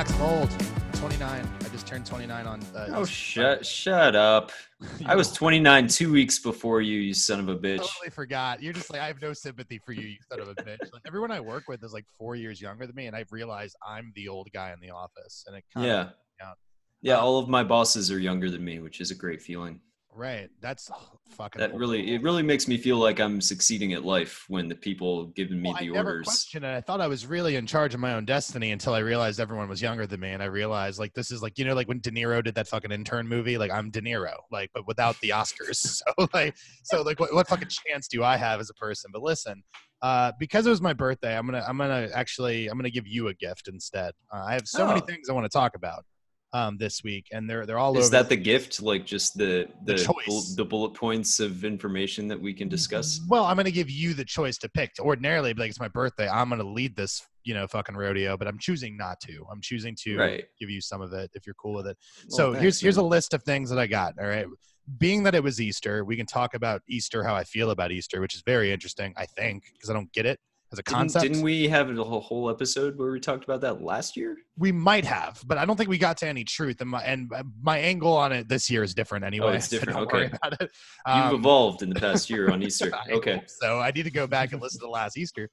Max, I'm old. 29. I just turned 29 on. Uh, Oh, shut shut up. I was 29 two weeks before you, you son of a bitch. totally forgot. You're just like I have no sympathy for you, you son of a bitch. Like everyone I work with is like four years younger than me, and I've realized I'm the old guy in the office, and it kind Yeah. of out. Yeah, all of my bosses are younger than me, which is a great feeling. Right. That's fucking. That really it really makes me feel like I'm succeeding at life when the people giving me Well, I the never orders. questioned it. I thought I was really in charge of my own destiny until I realized everyone was younger than me, and I realized like this is like you know like when De Niro did that fucking intern movie, like I'm De Niro, like but without the Oscars. so like so like what, what fucking chance do I have as a person? But listen, uh, because it was my birthday, I'm gonna I'm gonna actually I'm gonna give you a gift instead. Uh, I have so many Oh. things I want to talk about um, this week, and they're they're all Is that the gift? Like just the The the bull- the bullet points of information that we can discuss? Well, I'm gonna give you the choice to pick. Ordinarily, like it's my birthday, I'm gonna lead this, you know, fucking rodeo, but I'm choosing not to. I'm choosing to Right. give you some of it if you're cool with it. Well, so thanks, here's here's a list of things that I got. All right. Being that it was Easter, we can talk about Easter, how I feel about Easter, which is very interesting, I think, because I don't get it as a Didn't, concept. didn't we have a whole, episode where we talked about that last year? we might have, but I don't think we got to any truth. And my and my angle on it this year is different anyway. Oh, it's different, don't okay. it. You've Um, evolved in the past year on Easter. Okay. So I need to go back and listen to last Easter.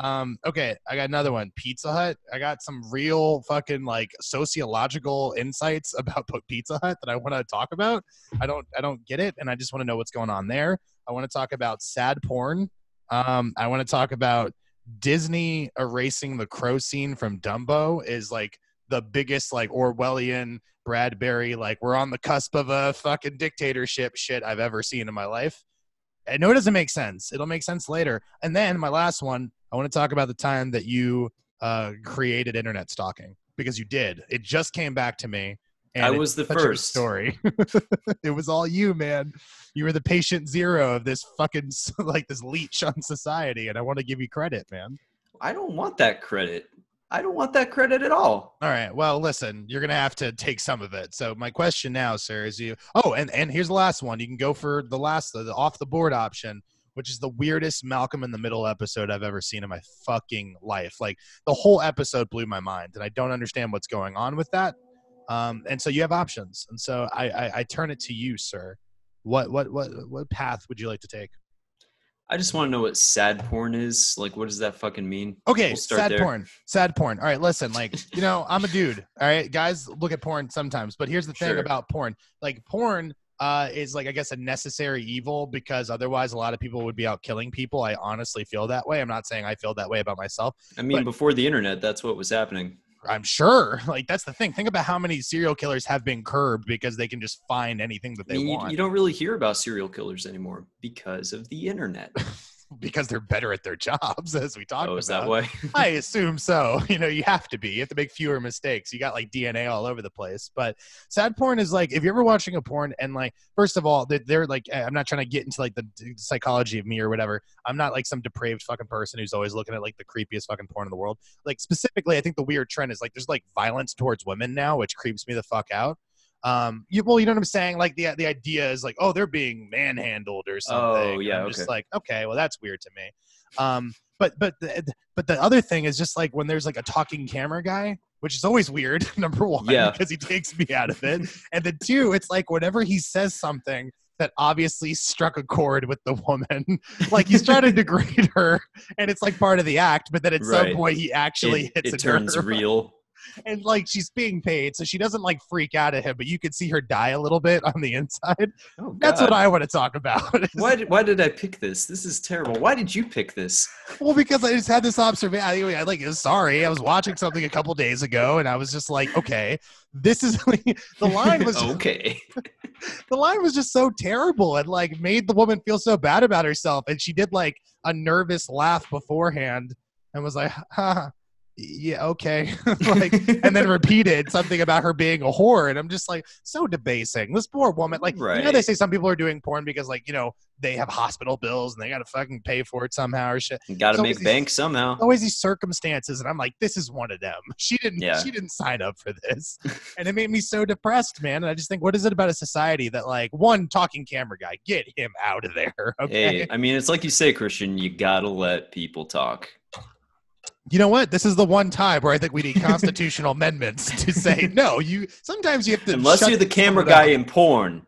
Um, okay, I got another one. Pizza Hut. I got some real fucking like sociological insights about Pizza Hut that I want to talk about. I don't I don't get it, and I just want to know what's going on there. I want to talk about sad porn. Um, I want to talk about Disney erasing the crow scene from Dumbo is like the biggest like Orwellian Bradbury like we're on the cusp of a fucking dictatorship shit I've ever seen in my life. I know it doesn't make sense. It'll make sense later. And then my last one, I want to talk about the time that you uh, created internet stalking because you did. It just came back to me. And I was the such a good first. story. it was all you, man. You were the patient zero of this fucking like this leech on society, and I want to give you credit, man. I don't want that credit. I don't want that credit at all. All right. Well, listen, you're gonna have to take some of it. So my question now, sir, is you. Oh, and and here's the last one. You can go for the last, the off the board option, which is the weirdest Malcolm in the Middle episode I've ever seen in my fucking life. Like the whole episode blew my mind, and I don't understand what's going on with that. Um, and so you have options, and so I I, I turn it to you, sir. What what what what path would you like to take? I just want to know what sad porn is. Like, what does that fucking mean? Okay, We'll start sad there. porn. Sad porn. All right, listen, like, you know, I'm a dude. All right, guys look at porn sometimes, but here's the thing Sure. about porn. Like, porn uh, is like, I guess, a necessary evil because otherwise a lot of people would be out killing people. I honestly feel that way. I'm not saying I feel that way about myself. I mean, before the internet, that's what was happening. I'm sure. Like, that's the thing. Think about how many serial killers have been curbed because they can just find anything that I they mean, you, want you don't really hear about serial killers anymore because of the internet. because they're better at their jobs, as we talked Oh, about. is that why? I assume so. You know, you have to be. You have to make fewer mistakes. You got like DNA all over the place. But sad porn is like if you're ever watching a porn and like, first of all, they're, they're like, I'm not trying to get into like the psychology of me or whatever. I'm not like some depraved fucking person who's always looking at like the creepiest fucking porn in the world. Like specifically, I think the weird trend is like there's like violence towards women now, which creeps me the fuck out. Um, you well, you know what I'm saying? Like the the idea is like, oh, they're being manhandled or something. Oh, yeah, I'm just okay. like, okay, well, that's weird to me. Um, but but the, but the other thing is just like when there's like a talking camera guy, which is always weird. Number one, Yeah. because he takes me out of it, and then two, it's like whenever he says something that obviously struck a chord with the woman, like he's trying to degrade her, and it's like part of the act. But then at some point, he actually it, hits it a turns real. And like she's being paid, so she doesn't like freak out at him, but you can see her die a little bit on the inside. Oh, That's what I want to talk about. Why did, why did I pick this? This is terrible. Why did you pick this? Well, because I just had this observation. I, I like, sorry, I was watching something a couple days ago, and I was just like, okay, this is like, the line was okay. the line was just so terrible and like made the woman feel so bad about herself, and she did like a nervous laugh beforehand and was like, huh, yeah, okay, like, and then repeated something about her being a whore, and I'm just like, so debasing. This poor woman, like, you know, they say some people are doing porn because like, you know, they have hospital bills and they got to fucking pay for it somehow or shit. Got to make bank somehow. always these circumstances and i'm like this is one of them she didn't Yeah. she didn't sign up for this and it made me so depressed man and i just think what is it about a society that like one talking camera guy get him out of there okay Hey, I mean, it's like you say, Christian. You gotta let people talk. You know what? This is the one time where I think we need constitutional amendments to say no. You sometimes you have to Unless you're the camera guy in porn,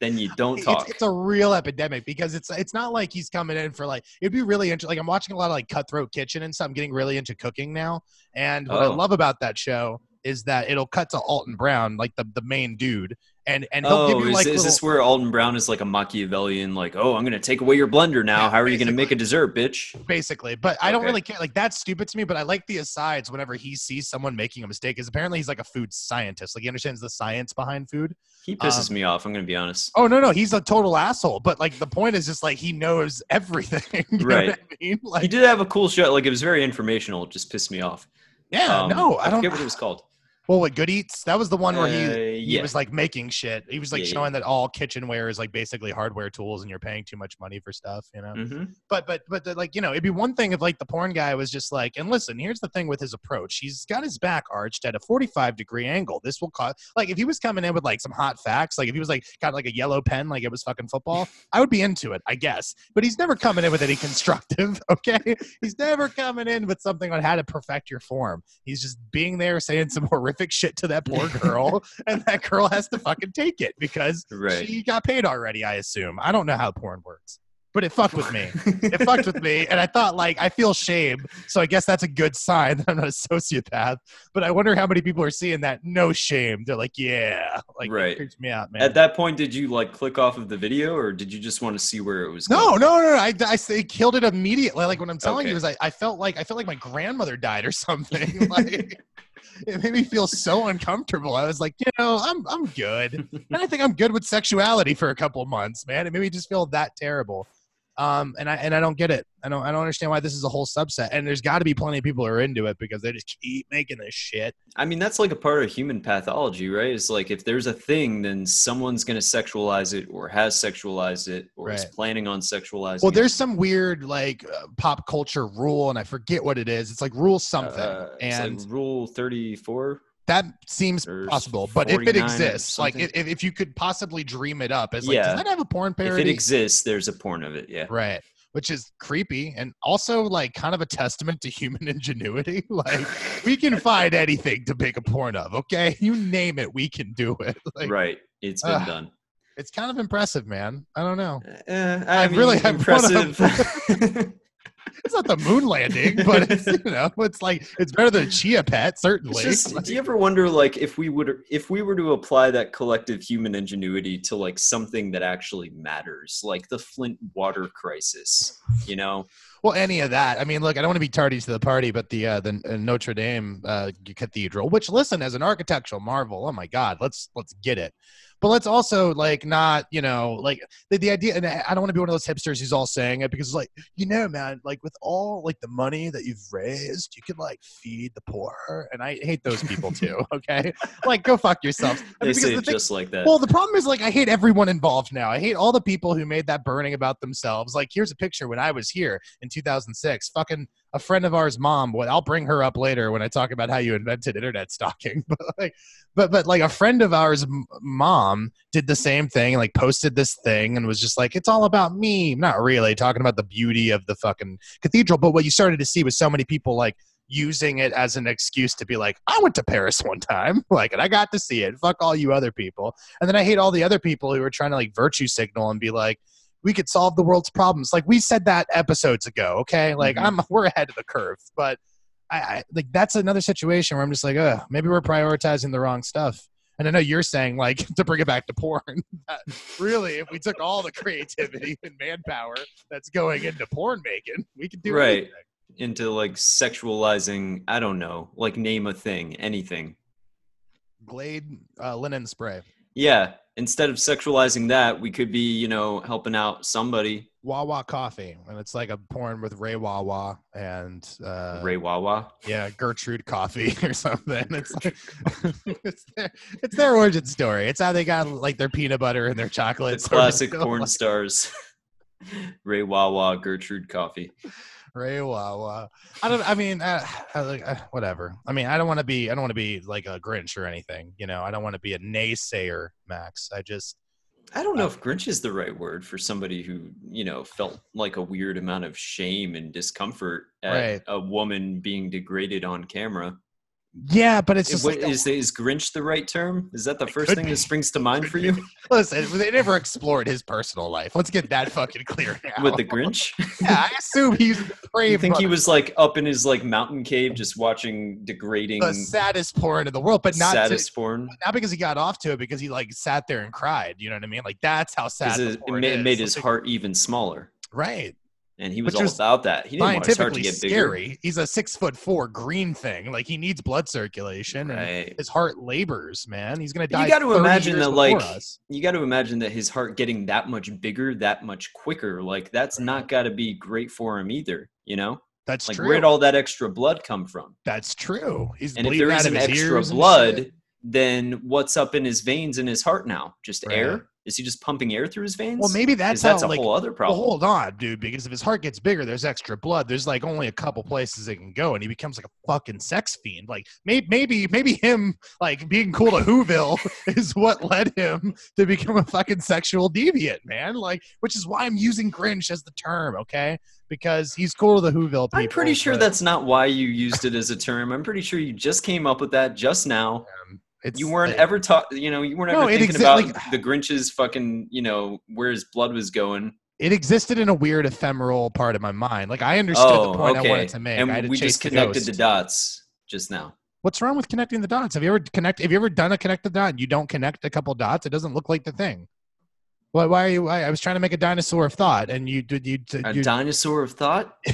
then you don't It's, talk. it's a real epidemic because it's it's not like he's coming in for like it'd be really interesting. Like I'm watching a lot of like Cutthroat Kitchen and stuff. I'm getting really into cooking now, and what I Oh. love about that show is that it'll cut to Alton Brown, like the the main dude, and and he'll give oh, you is, like is little, this where Alton Brown is like a Machiavellian? Like, oh, I'm gonna take away your blender now. Yeah, How are you gonna make a dessert, bitch? basically. But I don't Okay. really care. Like that's stupid to me. But I like the asides whenever he sees someone making a mistake. Because apparently he's like a food scientist. Like he understands the science behind food. He pisses Um, me off. I'm gonna be honest. Oh no, no, he's a total asshole. But like the point is just like he knows everything. you Right. I mean? Like He did have a cool show. Like, it was very informational. It just pissed me off. yeah, Um, no, I don't. forget what it was called. Well, what Good Eats? That was the one where he Uh, he was like making shit. He was like Yeah, yeah. showing that all kitchenware is like basically hardware tools, and you're paying too much money for stuff. You know. hmm But but but the, like you know, it'd be one thing if like the porn guy was just like, and listen, here's the thing with his approach. He's got his back arched at a 45 degree angle. This will cause like if he was coming in with like some hot facts, like if he was like got like a yellow pen, like it was fucking football, I would be into it, I guess. But he's never coming in with any constructive. Okay, he's never coming in with something on how to perfect your form. He's just being there saying some horrific shit to that poor girl, and that girl has to fucking take it because Right. she got paid already. I assume. I don't know how porn works, but it fucked with me it fucked with me and i thought like i feel shame so i guess that's a good sign that i'm not a sociopath but i wonder how many people are seeing that no shame they're like yeah like Right. it me out man At that point, did you like click off of the video, or did you just want to see where it was? no, going? no, no, no. I, I say killed it immediately. Like when I'm telling Okay. you, is I, I felt like I felt like my grandmother died or something. like it made me feel so uncomfortable. I was like, you know, I'm I'm good, and I think I'm good with sexuality for a couple months, man. It made me just feel that terrible. Um, and I and I don't get it. I don't I don't understand why this is a whole subset. And there's got to be plenty of people who are into it because they just keep making this shit. I mean, that's like a part of human pathology, right? It's like if there's a thing, then someone's going to sexualize it, or has sexualized it, or is planning on sexualizing. Well, it. there's some weird like uh, pop culture rule, and I forget what it is. It's like rule something, Uh, it's like and Rule Thirty Four. That seems There's possible. But if it exists, like if, if you could possibly dream it up as like, Yeah. does that have a porn parody? If it exists, there's a porn of it. Yeah. right. Which is creepy and also like kind of a testament to human ingenuity. Like we can find anything to make a porn of. Okay, you name it, we can do it. Like right. It's been Ugh. done. it's kind of impressive, man. I don't know. Uh, I I've mean, really- impressive. It's not the moon landing, but it's you know, it's like it's better than Chia Pet, certainly. Just, Like, do you ever wonder, like, if we would, if we were to apply that collective human ingenuity to like something that actually matters, like the Flint water crisis, you know? Well, any of that. I mean, look, I don't want to be tardy to the party, but the uh, the uh, Notre Dame uh, cathedral, which listen, as an architectural marvel, oh my God, let's let's get it. But let's also like not, you know, like the, the idea. And I don't want to be one of those hipsters who's all saying it because, like, you know, man, like with all like the money that you've raised, you can like feed the poor, and I hate those people too. Okay, like go fuck yourselves. I mean, They say the it thing- just like that. well, the problem is like I hate everyone involved now. I hate all the people who made that burning about themselves. Like here's a picture when I was here in 2006. Fucking a friend of ours mom, what I'll bring her up later when I talk about how you invented internet stalking. But like but but like a friend of ours mom did the same thing, like posted this thing and was just like it's all about me. Not really talking about the beauty of the fucking cathedral, but what you started to see was so many people like using it as an excuse to be like, I went to Paris one time, like, and I got to see it. Fuck all you other people. And then I hate all the other people who are trying to like virtue signal and be like, we could solve the world's problems. Like we said that episodes ago. Okay, like Mhm. I'm we're ahead of the curve, but I, I like that's another situation where I'm just like, uh, maybe we're prioritizing the wrong stuff. And I know you're saying like to bring it back to porn. really, if we took all the creativity and manpower that's going into porn making, we could do Right. anything. Into like sexualizing, I don't know, like name a thing, anything. Glade uh, linen spray. Yeah. Instead of sexualizing that, we could be, you know, helping out somebody. Wawa coffee, and it's like a porn with Ray Wawa and uh, Ray Wawa. yeah, Gertrude Coffee or something. It's like it's their it's their origin story. It's how they got like their peanut butter and their The chocolate. classic porn stars. Ray Wawa, Gertrude Coffee. Ray Wawa. I don't. I mean, uh, I, like, uh, whatever. I mean, I don't want to be. I don't want to be like a Grinch or anything. You know, I don't want to be a naysayer, Max. I just I don't know if Grinch is the right word for somebody who, you know, felt like a weird amount of shame and discomfort at Right. a woman being degraded on camera. Yeah, but it's Is, just what, like, is, is Grinch the right term? Is that the first thing be. that springs to mind for you listen. They never explored his personal life. Let's get that fucking clear now. with the Grinch? yeah, I assume he's you brave. think he was like up in his like mountain cave just watching degrading the saddest porn in the world, but not to, saddest porn? not because he got off to it, because he like sat there and cried. You know what I mean? Like that's how sad It, it porn ma- made his Like, heart even smaller. right. And he was Which all about that. He didn't want his heart to get bigger. scary. He's a six foot four green thing. Like he needs blood circulation, and Right. his heart labors. Man, he's gonna But you gotta imagine years that, like, us. you got to imagine that his heart getting that much bigger, that much quicker, like that's not got to be great for him either. You know, That's like true. where'd all that extra blood come from? That's true. He's And if bleeding there isn't his extra ears and blood, then what's up in his veins in his heart now? Just Right. air? Is he just pumping air through his veins? Well, maybe that's 'Cause that's how a like whole other Well, problem. hold on, dude, because if his heart gets bigger, there's extra blood. There's like only a couple places it can go, and he becomes like a fucking sex fiend. Like maybe, maybe, maybe him like being cool to Whoville is what led him to become a fucking sexual deviant, man. Like, which is why I'm using Grinch as the term, okay? Because he's cool to the Whoville people. I'm pretty sure but, that's not why you used it as a term. I'm pretty sure you just came up with that just now. um, it's, You weren't like- ever taught, you know, you weren't No, ever thinking exi- about like- the Grinch's fucking, you know, where his blood was going. It existed in a weird ephemeral part of my mind. Like I understood Oh, the point okay. I wanted to make. I had and we just the connected ghost. the dots just now. What's wrong with connecting the dots? Have you ever connect? Have you ever done a connect the dot? And you don't connect a couple dots. It doesn't look like the thing. Why? Why you? Why, I was trying to make a dinosaur of thought, and you did. You, A you, dinosaur of thought?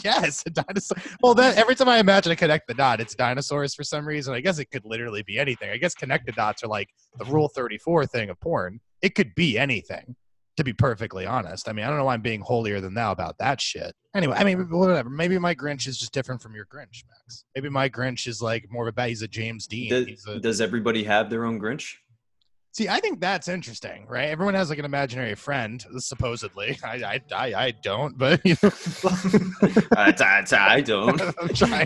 yes, a dinosaur. Well, then every time I imagine a connect the dot, it's dinosaurs for some reason. I guess it could literally be anything. I guess connect the dots are like the Rule Thirty Four thing of porn. It could be anything. To be perfectly honest, I mean, I don't know why I'm being holier than thou about that shit. Anyway, I mean, whatever. Maybe my Grinch is just different from your Grinch, Max. Maybe my Grinch is like more of a bad. He's a James Dean. Does, a, does everybody have their own Grinch? See, I think that's interesting, right? Everyone has like an imaginary friend, supposedly. I, I, I, I don't, but you know, I, I- I don't.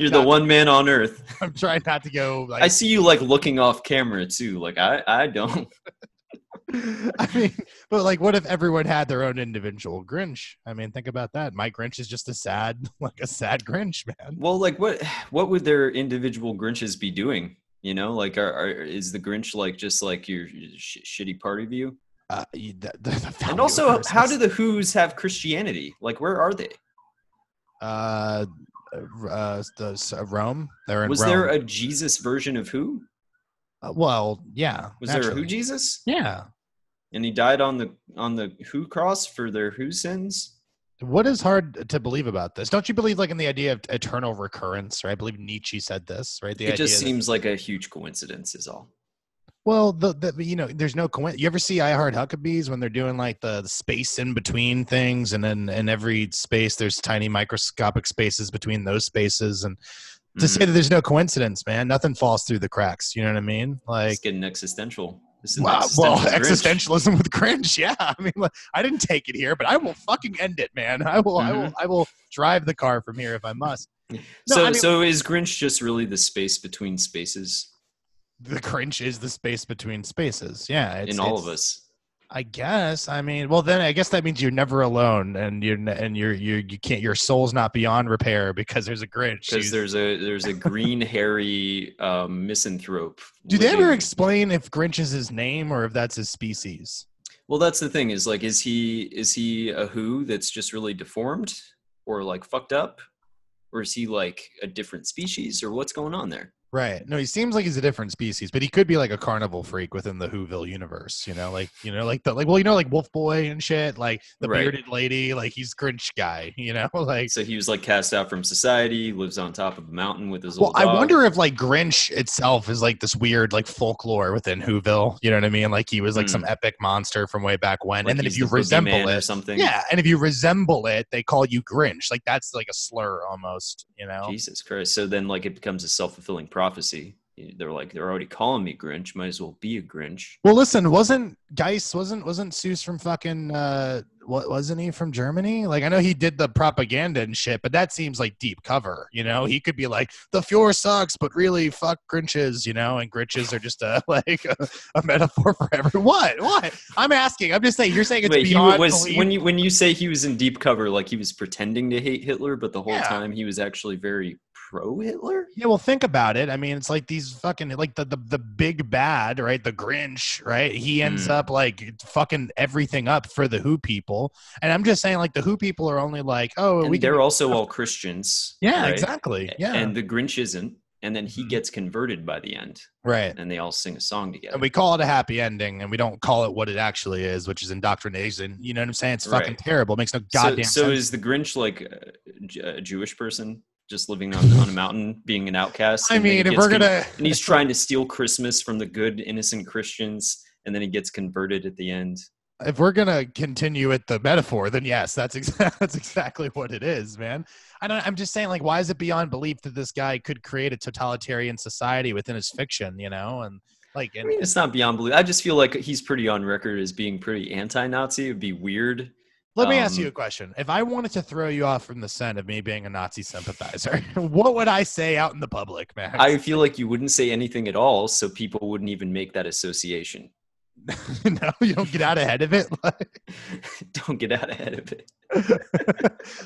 You're the one man on earth. I'm trying not to go. Like, I see you like looking off camera too. Like I, I don't. I mean, but like, what if everyone had their own individual Grinch? I mean, think about that. My Grinch is just a sad, like a sad Grinch, man. Well, like what what would their individual Grinches be doing? You know, like are, are is the Grinch like just like your sh- shitty party view? Uh, the, the, the And also, how do the Who's have Christianity? Like, where are they? uh, uh, the uh, Rome? They're in Was Rome. there a Jesus version of Who? Uh, well, yeah. Was there a Who. Jesus? Yeah. And he died on the on the Who cross for their Who sins? What is hard to believe about this? Don't you believe like in the idea of eternal recurrence? Right? I believe Nietzsche said this. Right? The it just idea that- seems like a huge coincidence, is all. Well, the, the you know, there's no coincidence. You ever see I Heart Huckabees when they're doing like the, the space in between things, and then in every space there's tiny microscopic spaces between those spaces, and to Mhm. say that there's no coincidence, man, nothing falls through the cracks. You know what I mean? Like, it's getting existential. This is an wow, well, existential Grinch. existentialism with cringe. Yeah, I mean, I didn't take it here, but I will fucking end it, man. I will, I Mm-hmm. will, I will drive the car from here if I must. No, so, I mean- so is Grinch just really the space between spaces The cringe is the space between spaces. Yeah, it's, in all of us? I guess. I mean, well, then I guess that means you're never alone, and you're and you're you you can't. Your soul's not beyond repair because there's a Grinch. Because there's a there's a green hairy um, misanthrope. Do they ever explain if Grinch is his name or if that's his species? Well, that's the thing. Is like, is he is he a who that's just really deformed or like fucked up, or is he like a different species, or what's going on there? Right. No, he seems like he's a different species, but he could be like a carnival freak within the Whoville universe. You know, like you know, like the like well, you know, like Wolf Boy and shit, like the Right. bearded lady, like he's Grinch guy. You know, like. So he was like cast out from society, lives on top of a mountain with his Well, I wonder if like Grinch itself is like this weird like folklore within Whoville. You know what I mean? Like he was like some hmm. epic monster from way back when, like and then if you the resemble boogeyman or it, something. yeah, and if you resemble it, they call you Grinch. Like that's like a slur almost. You know? Jesus Christ. So then, like, it becomes a self fulfilling prophecy. they're like they're already calling me Grinch. Might as well be a Grinch. Well, listen, wasn't Geist wasn't wasn't Seuss from fucking uh what wasn't he from Germany? Like I know he did the propaganda and shit, but that seems like deep cover, you know? He could be like the Fjord sucks, but really fuck Grinches, you know, and Grinches are just a like a, a metaphor for everyone. What? What? I'm asking. I'm just saying you're saying it's Wait, he beyond was belief. when you when you say he was in deep cover, like he was pretending to hate Hitler, but the whole Yeah. time he was actually very pro Hitler. Yeah, well, think about it. I mean, it's like these fucking like the the, the big bad, right? The Grinch, right? He ends Mm. up like fucking everything up for the Who people, and I'm just saying, like the Who people are only like, oh, And we they're also all Christians. yeah, right? exactly, yeah, And the Grinch isn't, and then he Mhm. gets converted by the end, right. and they all sing a song together. And we call it a happy ending, and we don't call it what it actually is, which is indoctrination. You know what I'm saying? It's fucking Right. terrible. It makes no goddamn so sense. is the Grinch like a Jewish person just living on, on a mountain, being an outcast? I and mean, if we're gonna, and he's trying to steal Christmas from the good, innocent Christians, and then he gets converted at the end. if we're gonna continue with the metaphor, then yes, that's that's exactly what it is, man. I don't. I'm just saying, like, why is it beyond belief that this guy could create a totalitarian society within his fiction? You know, and like, I mean, it's not beyond belief. I just feel like he's pretty on record as being pretty anti-Nazi. It'd be weird. Let me ask you um, a question. If I wanted to throw you off from the scent of me being a Nazi sympathizer, what would I say out in the public, man? I feel like you wouldn't say anything at all, so people wouldn't even make that association. no, you don't get out ahead of it. Like, Don't get out ahead of it.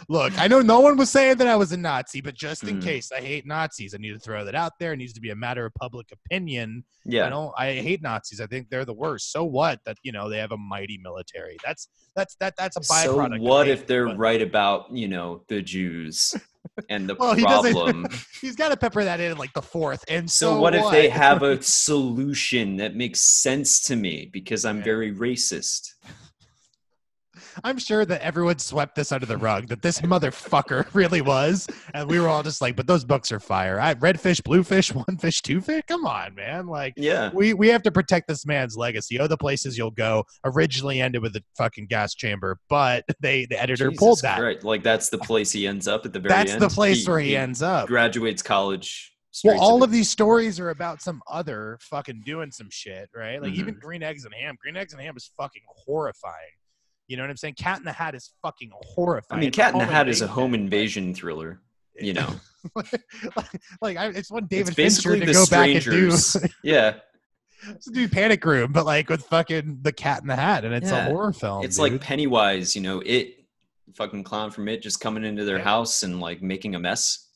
Look, I know no one was saying that I was a Nazi, but just in Mm. case I hate Nazis, I need to throw that out there. It needs to be a matter of public opinion. I Yeah. don't. I hate Nazis. I think they're the worst. So what? That you know they have a mighty military. That's that's that that's a byproduct. of what hate, if they're but right about you know the Jews and the oh, Well, problem? He's got to pepper that in in, like the fourth. And So, so, what, if they have a solution that makes sense to me because I'm Yeah. very racist? I'm sure that everyone swept this under the rug. That this motherfucker really was, and we were all just like, "But those books are fire." I red fish, blue fish, one fish, two fish. Come on, man! Like. Yeah. We, we have to protect this man's legacy. Oh, the places you'll go originally ended with a fucking gas chamber, but they the editor pulled that. Christ. Like that's the place he ends up at the very end. That's end. the place where he, ends up. Graduates college. Well, all of these stories are about some other fucking doing some shit, right? Like even Mhm. Green Eggs and Ham. Green Eggs and Ham is fucking horrifying. You know what I'm saying? Cat in the Hat is fucking horrifying. I mean, Cat in the Hat is a home invasion thriller. You know, like, like I, it's one David it's basically Fincher to go back and do strangers. yeah, to do Panic Room, but like with fucking the Cat in the Hat, and it's Yeah. a horror film. it's dude. like Pennywise. You know, it fucking clown from it just coming into their Yeah. house and like making a mess.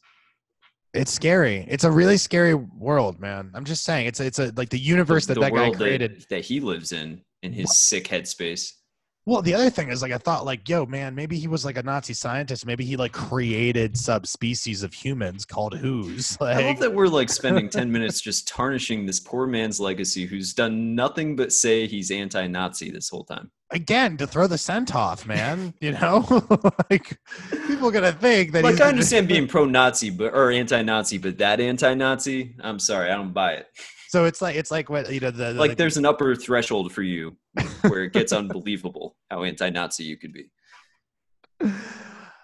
It's scary. It's a really scary world, man. I'm just saying. It's a, it's a like the universe the, that the that guy created. that, that he lives in in his sick headspace. Well, the other thing is like I thought like, yo, man, maybe he was like a Nazi scientist. Maybe he like created subspecies of humans called Who's. I love that we're like spending 10 minutes just tarnishing this poor man's legacy who's done nothing but say he's anti Nazi this whole time. again, to throw the scent off, man. You know, like people gonna think that. Like, he's I understand being pro Nazi but or anti Nazi, but that anti Nazi, I'm sorry, I don't buy it. So it's like it's like what you know the, the Like, there's an upper threshold for you where it gets unbelievable how anti Nazi you could be. Uh,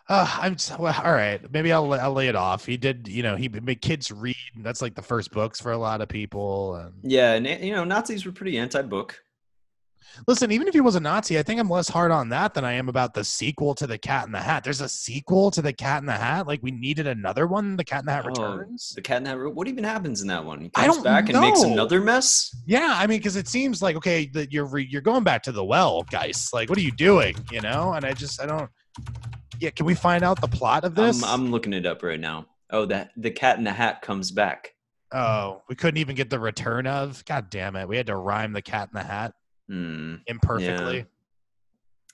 I'm just, well, all right. Maybe I'll I'll lay it off. He did, you know, he made kids read. That's like the first books for a lot of people. And Yeah, and you know, Nazis were pretty anti book. Listen, even if he was a Nazi, I think I'm less hard on that than I am about the sequel to the Cat in the Hat. There's a sequel to the Cat in the Hat. Like we needed another one. The Cat in the Hat Oh, Returns. The cat in the hat. What even happens in that one? He I comes don't back and makes another mess. Yeah, I mean, because it seems like okay, that you're re- you're going back to the well, guys. Like, what are you doing? You know? And I just I don't. Yeah, can we find out the plot of this? I'm, I'm looking it up right now. Oh, that the cat in the hat comes back. oh, we couldn't even get the return of. God damn it, we had to rhyme the Cat in the Hat Hmm. imperfectly.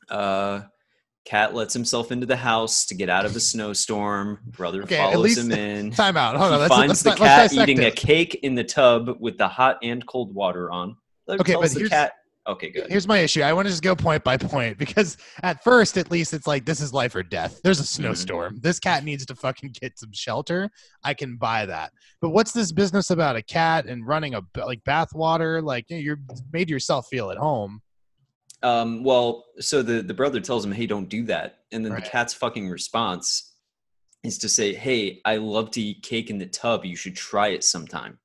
Uh, cat lets himself into the house to get out of the snowstorm. Brother Okay, follows least- him in. Time out. Hold he on. Let's, finds the cat eating a cake in the tub with the hot and cold water on. Okay, tells but the cat. Okay, good. Here's my issue. I want to just go point by point because at first, at least, it's like this is life or death. There's a Mm-hmm. snowstorm. This cat needs to fucking get some shelter. I can buy that. But what's this business about a cat and running a like bath water? Like you know, you're made yourself feel at home. Um, well, so the the brother tells him, "Hey, don't do that," and then Right. the cat's fucking response is to say, "Hey, I love to eat cake in the tub. You should try it sometime."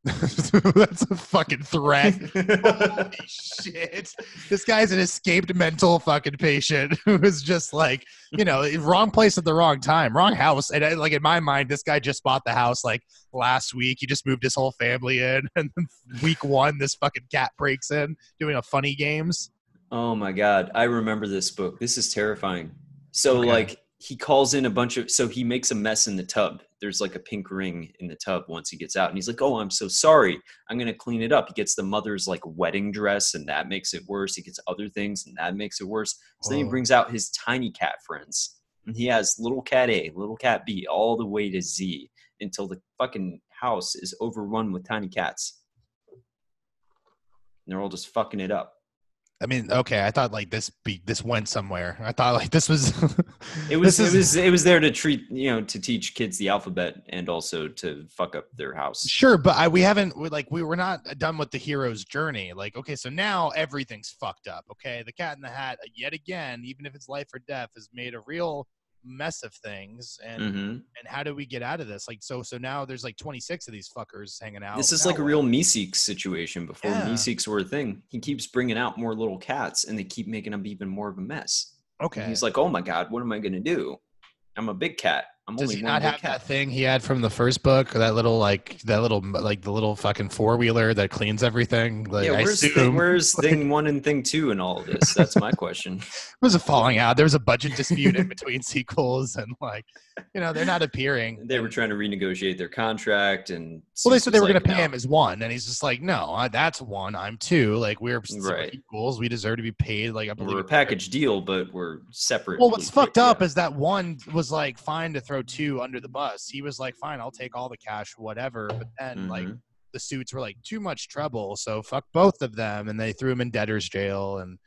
That's a fucking threat. Holy shit. This guy's an escaped mental fucking patient who is just like, you know, wrong place at the wrong time, wrong house. And uh, like in my mind, this guy just bought the house like last week. He just moved his whole family in. And then week one, this fucking cat breaks in doing a funny games. Oh my god, I remember this book. This is terrifying. So Okay. like he calls in a bunch of so he makes a mess in the tub. There's like a pink ring in the tub once he gets out and he's like, "Oh, I'm so sorry. I'm going to clean it up." He gets the mother's like wedding dress and that makes it worse. He gets other things and that makes it worse. So then he oh. brings out his tiny cat friends. And he has little cat A, little cat B, all the way to Z until the fucking house is overrun with tiny cats. And they're all just fucking it up. I mean, okay, I thought like this be this went somewhere. I thought like this was It was this it is- was it was there to treat you know to teach kids the alphabet and also to fuck up their house. Sure, but I, we haven't we, like we were not done with the hero's journey. Like, okay, so now everything's fucked up. Okay, the Cat in the Hat yet again, even if it's life or death, has made a real mess of things. And hmm and how do we get out of this? Like, so so now there's like 26 of these fuckers hanging out. This is like a real Meeseeks situation before Yeah. Meeseeks were a thing. He keeps bringing out more little cats and they keep making them even more of a mess. And okay. he's like, "Oh my god, what am I gonna do? I'm a big cat. I'm Does he not have cat." that thing he had from the first book? That little like that little like the little fucking four wheeler that cleans everything. Like, yeah, where's thing, where's thing one and thing two and all of this? That's my question. It was a falling out. There was a budget dispute in between sequels, and like, you know, they're not appearing. They were trying to renegotiate their contract, and well, they said they were going to pay "No." him as one, and he's just like, no, I, that's one. I'm two. Like we're Right. equals. We deserve to be paid. Like I believe We're a package deal, but we're separate. Well, what's fucked up yeah. is that one was like fine to throw two under the bus. He was like, fine, I'll take all the cash, whatever. But then like Mhm. the suits were like too much trouble, so fuck both of them, and they threw him in debtor's jail and.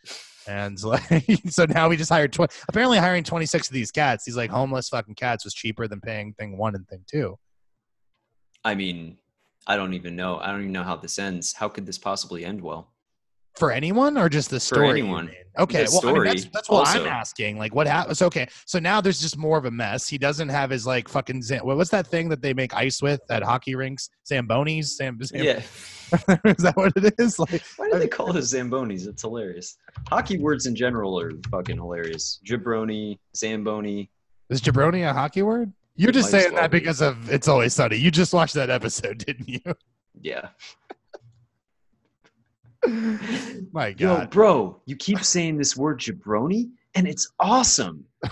And like, so now we just hired. Tw- apparently, hiring twenty six of these cats, these like homeless fucking cats, was cheaper than paying thing one and thing two. I mean, I don't even know. I don't even know how this ends. How could this possibly end well? For anyone or just the story? you anyone. Okay, The well, I mean, that's, that's what I'm asking. Like, what happens? Okay, so now there's just more of a mess. He doesn't have his like fucking. Zam- what- what's that thing that they make ice with at hockey rinks? Zambonis. Sam. Zam- Yeah. is that what it is? Like, Why do they call it Zambonis? It's hilarious. Hockey words in general are fucking hilarious. Jabroni, Zamboni. is jabroni a hockey word? You're just saying well that be. because of It's Always Sunny. You just watched that episode, didn't you? Yeah. My God. Yo, bro, you keep saying this word jabroni, and it's awesome.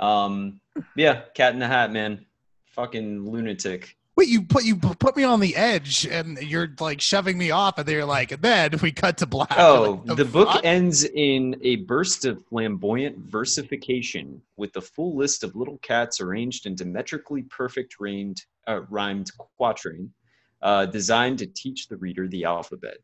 um, yeah, Cat in the Hat, man. Fucking lunatic. Wait, you put you put me on the edge, and you're like shoving me off, and they're like, and then we cut to black. Oh, like, the book ends in a burst of flamboyant versification with a full list of little cats arranged into metrically perfect rhymed, uh, rhymed quatrain, uh, designed to teach the reader the alphabet.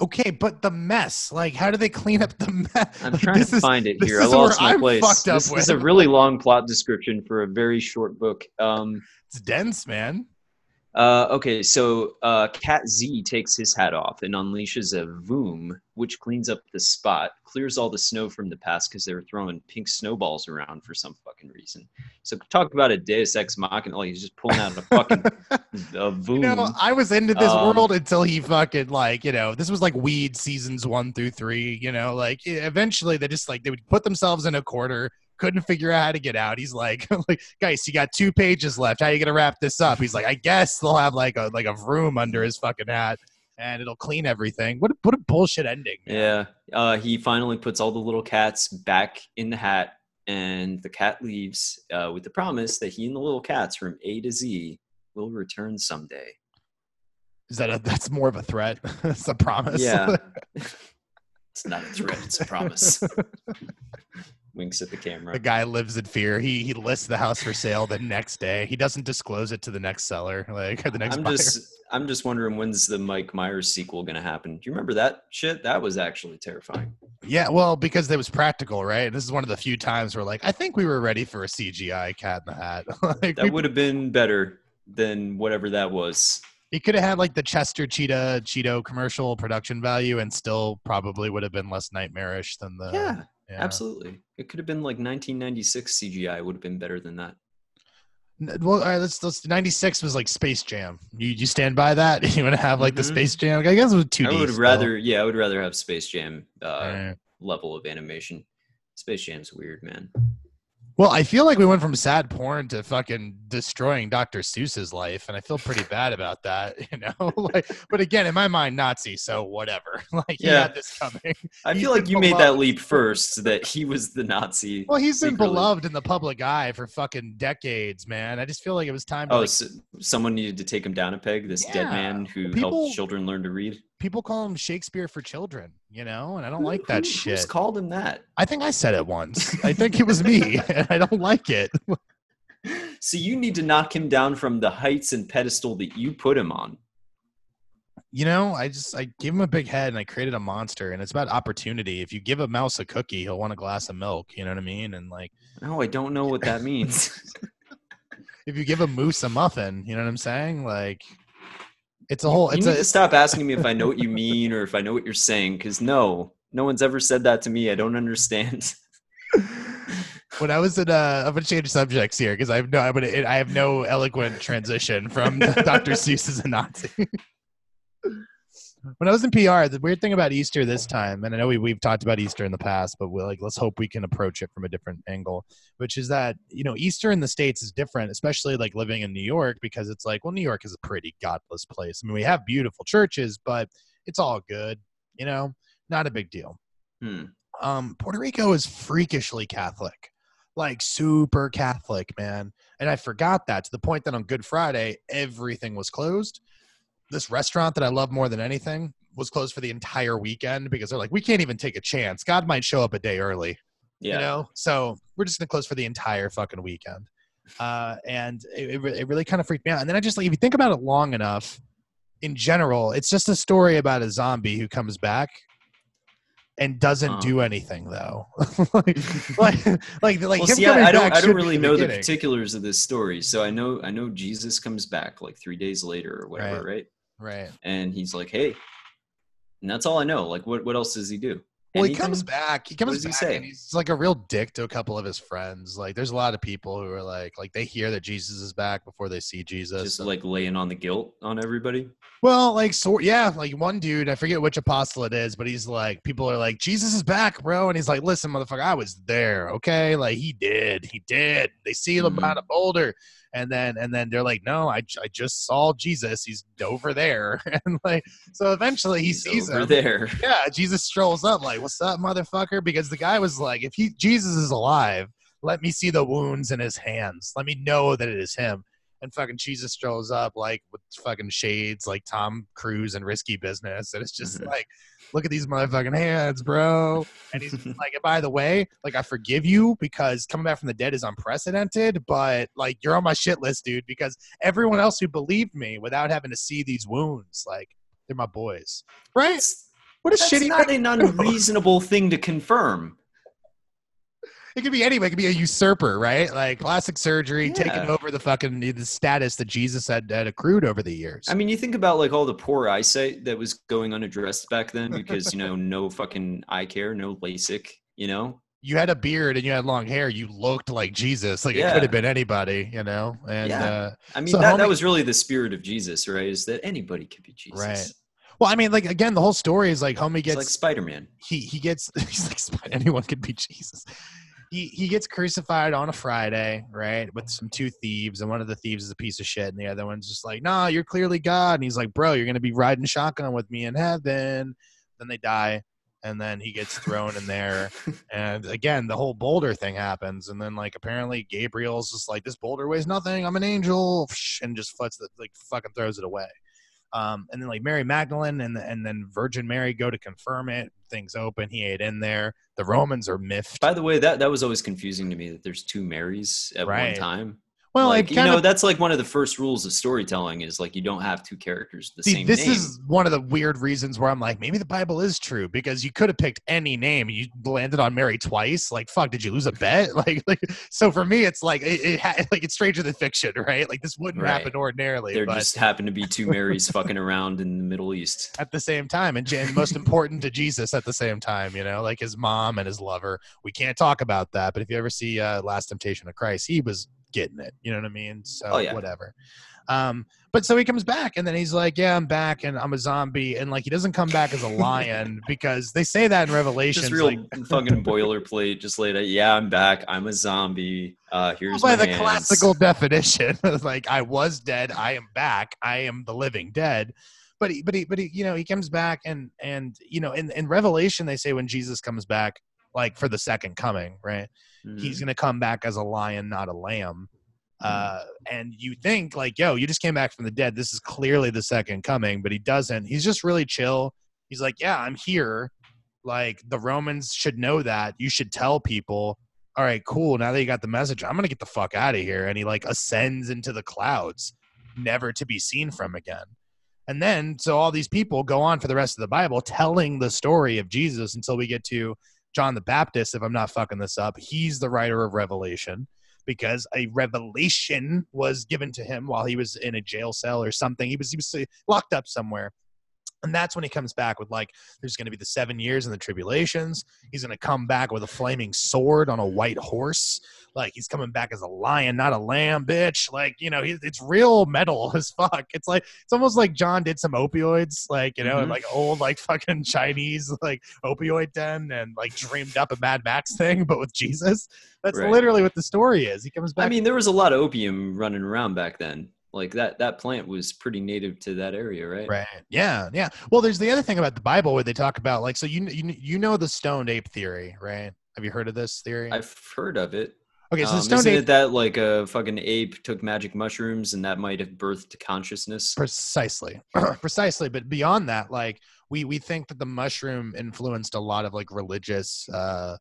Okay, but the mess. Like, how do they clean up the mess? I'm Like, trying to is- find it here. I lost my I'm place. this is a really long plot description for a very short book. Um, It's dense, man. Uh, okay, so uh, Cat Z takes his hat off and unleashes a voom, which cleans up the spot, clears all the snow from the past because they were throwing pink snowballs around for some fucking reason. So talk about a Deus Ex Machina, like he's just pulling out a fucking a voom. You know, I was into this Um, world until he fucking like, you know, this was like weed seasons one through three. You know, like eventually they just like they would put themselves in a corner, couldn't figure out how to get out. He's like, like guys, you got two pages left. How you gonna wrap this up? He's like, I guess they'll have like a like a room under his fucking hat, and it'll clean everything. What a, what a bullshit ending. man. yeah, uh, he finally puts all the little cats back in the hat, and the cat leaves uh, with the promise that he and the little cats from A to Z will return someday. Is that a, that's more of a threat? it's a promise. Yeah. it's not a threat, it's a promise. Winks at the camera. The guy lives in fear. He he lists the house for sale the next day. He doesn't disclose it to the next seller, like or the next I'm buyer. just I'm just wondering when's the Mike Myers sequel gonna happen. Do you remember that shit? That was actually terrifying. Yeah, well, because it was practical, right? This is one of the few times where, like, I think we were ready for a CGI Cat in the Hat. like, That we, would have been better than whatever that was. he could have had like the Chester Cheetah Cheeto commercial production value, and still probably would have been less nightmarish than the. yeah, absolutely. It could have been like 1996 CGI would have been better than that. Well, all right, let's let's. Ninety six was like Space Jam. You you stand by that? You want to have like the Mhm. Space Jam? I guess it was two I D. would rather, yeah, I would rather have Space Jam uh, level of animation. Space Jam's weird, man. Well, I feel like we went from sad porn to fucking destroying Dr. Seuss's life, and I feel pretty bad about that, you know. like, but again, in my mind, Nazi, so whatever. Like, he Yeah. had this coming. I He's feel like you made that leap first that he was the Nazi. Well, he's been beloved in the public eye for fucking decades, man. I just feel like it was time to Oh, like, so someone needed to take him down a peg. This dead man who People- helped children learn to read. People call him Shakespeare for children, you know, and I don't Who- like that who- shit. Who's called him that? I think I said it once. I think it was me, and I don't like it. So you need to knock him down from the heights and pedestal that you put him on. You know, I just I gave him a big head and I created a monster, and it's about opportunity. If you give a mouse a cookie, he'll want a glass of milk. You know what I mean? And like, No, I don't know what that means. if you give a moose a muffin, you know what I'm saying? Like, it's a whole. you It's need a. to stop asking me if I know what you mean or if I know what you're saying, because no, no one's ever said that to me. I don't understand. when I was in, uh, I'm gonna change subjects here because I have no, I'm gonna, I have no eloquent transition from Dr. Seuss is a Nazi. When I was in PR, the weird thing about Easter this time, and I know we we've talked about Easter in the past, but we're like, let's hope we can approach it from a different angle. Which is that you know Easter in the states is different, especially like living in New York because it's like, well, New York is a pretty godless place. I mean, we have beautiful churches, but it's all good, you know, not a big deal Hmm. um, Puerto Rico is freakishly Catholic, like super Catholic, man. And I forgot that to the point that on Good Friday, everything was closed. This restaurant that I love more than anything was closed for the entire weekend because they're like, we can't even take a chance. God might show up a day early, Yeah. you know? So we're just going to close for the entire fucking weekend. Uh, and it, it, really kind of freaked me out. And then I just like, if you think about it long enough, in general, it's just a story about a zombie who comes back and doesn't Uh-huh. do anything though. like, like, like, like well, see, I, I don't, I don't really know the particulars of this story. So I know, I know Jesus comes back like three days later or whatever, right? Right. And he's like, "Hey," and that's all I know. Like, what, what else does he do? Well, he comes back. He comes he back, say? and he's like a real dick to a couple of his friends. Like, there's a lot of people who are like, like they hear that Jesus is back before they see Jesus. Just like laying on the guilt on everybody. Well, like so yeah, like one dude, I forget which apostle it is, but he's like, people are like, Jesus is back, bro. And he's like, listen, motherfucker, I was there, okay? Like he did, he did. They seal him Mhm. out of Boulder. And then and then they're like, no, i, I just saw Jesus. He's over there. And like so eventually he He's sees over him. there. Yeah, Jesus strolls up like, "What's up, motherfucker?" Because the guy was like, "If he Jesus is alive, let me see the wounds in his hands. Let me know that it is him." And fucking Jesus strolls up like with fucking shades, like Tom Cruise and Risky Business, and it's just Mhm. like, "Look at these motherfucking hands, bro." And he's just like, "By the way, like I forgive you because coming back from the dead is unprecedented, but like you're on my shit list, dude. Because everyone else who believed me without having to see these wounds, like they're my boys, right?" What a that's shitty not thing an unreasonable thing to confirm. It could be anybody. It could be a usurper, right? Like plastic surgery taking over the fucking the status that Jesus had, had accrued over the years. I mean, you think about like all the poor eyesight that was going unaddressed back then because you know no fucking eye care, no LASIK. You know, you had a beard and you had long hair. You looked like Jesus. Like it could have been anybody, you know. And Yeah. uh, I mean So that, that was really the spirit of Jesus, right? Is that anybody could be Jesus? Right. well, I mean, like again, the whole story is like homie It's gets like Spider Man. he he gets he's like "Spy- anyone could be Jesus. He he gets crucified on a Friday, right, with some two thieves, and one of the thieves is a piece of shit, and the other one's just like, "Nah, you're clearly God." And he's like, "Bro, you're gonna be riding shotgun with me in heaven." Then they die, and then he gets thrown in there, and again, the whole boulder thing happens, and then like apparently Gabriel's just like, "This boulder weighs nothing. I'm an angel," and just fucks the like fucking throws it away. Um, and then like Mary Magdalene and and then Virgin Mary go to confirm it. Things open. He ate in there. The Romans are miffed. By the way, that that was always confusing to me that there's two Marys at Right. one time. Well, like you know, of that's like one of the first rules of storytelling is like you don't have two characters the see. same This name. is one of the weird reasons where I'm like, maybe the Bible is true because you could have picked any name. You landed on Mary twice. Like, fuck, did you lose a bet? Like, like so for me, it's like it, it ha- like it's stranger than fiction, right? Like this wouldn't Right. happen ordinarily, there but just happen to be two Marys fucking around in the Middle East. at the same time and, and most important to jesus at the same time you know like his mom and his lover we can't talk about that but if you ever see uh, last temptation of christ he was getting it. You know what I mean? So Oh, yeah. whatever. Um, but so he comes back and then he's like, "Yeah, I'm back and I'm a zombie." And like he doesn't come back as a lion because they say that in Revelation. Just real fucking boilerplate. Just laid out. Yeah, I'm back. I'm a zombie. Uh, here's by the hands. classical definition, like I was dead, I am back, I am the living dead. But he, but he, but he, you know, he comes back and and you know, in in Revelation they say when Jesus comes back, like for the second coming, right? Mhm. He's gonna come back as a lion, not a lamb. Uh, and you think like, yo, you just came back from the dead. This is clearly the second coming, but he doesn't. He's just really chill. He's like, yeah, I'm here. Like the Romans should know that. You should tell people. All right, cool. Now that you got the message, I'm gonna get the fuck out of here. And he like ascends into the clouds, never to be seen from again. And then, so all these people go on for the rest of the Bible telling the story of Jesus until we get to John the Baptist. If I'm not fucking this up, he's the writer of Revelation because a revelation was given to him while he was in a jail cell or something. He was he was locked up somewhere. And that's when he comes back with like, there's going to be the seven years and the tribulations. He's going to come back with a flaming sword on a white horse. Like he's coming back as a lion, not a lamb, bitch. Like you know, he, it's real metal as fuck. It's like it's almost like John did some opioids, like you know, Mhm. like old like fucking Chinese like opioid den, and like dreamed up a Mad Max thing, but with Jesus. That's Right. literally what the story is. He comes back. I mean, there was a lot of opium running around back then. Like that that plant was pretty native to that area, right? Right. Yeah. Yeah. Well, there's the other thing about the Bible where they talk about like so you you you know the stoned ape theory, right? Have you heard of this theory? I've heard of it. okay, so um, the stoned isn't ape that like a fucking ape took magic mushrooms and that might have birthed consciousness? precisely, precisely. But beyond that, like we we think that the mushroom influenced a lot of like religious uh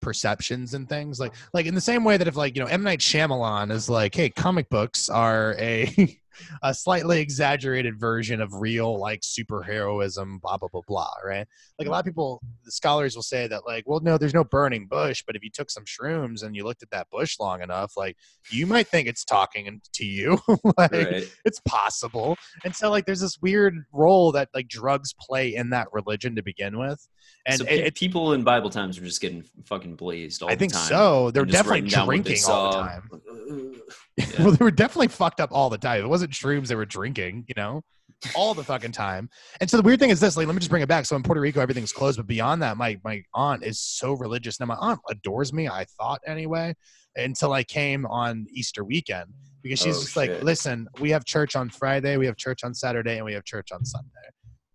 perceptions and things like like in the same way that if like you know M. Night Shyamalan is like hey comic books are a a slightly exaggerated version of real like superheroism blah blah blah blah right? Like a mm-hmm. lot of people the scholars will say that like well no there's no burning bush but if you took some shrooms and you looked at that bush long enough like you might think it's talking to you. Like right. it's possible. And so like there's this weird role that like drugs play in that religion to begin with. And so it, it- people in Bible times were just getting fucking blazed all i the think so. They're definitely drinking all the time uh, Yeah. well they were definitely fucked up all the time. It wasn't shrooms they were drinking you know all the fucking time. And so the weird thing is this like let me just bring it back. So in puerto rico everything's closed but beyond that my my aunt is so religious. Now my aunt adores me i thought anyway until i came on easter weekend because she's Oh, just like listen we have church on friday we have church on saturday and we have church on sunday.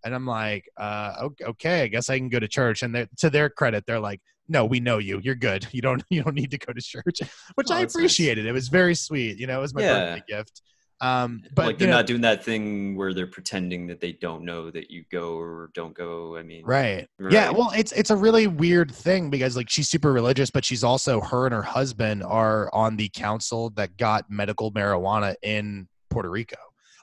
And i'm like uh ok- okay i guess i can go to church. And to their credit they're like no we know you you're good you don't you don't need to go to church which Oh, i that's nice. appreciated it was very sweet you know it was my Yeah. birthday gift um but like they're know, not doing that thing where they're pretending that they don't know that you go or don't go. I mean, Right. Yeah. Well, it's it's a really weird thing because like she's super religious, but she's also her and her husband are on the council that got medical marijuana in Puerto Rico.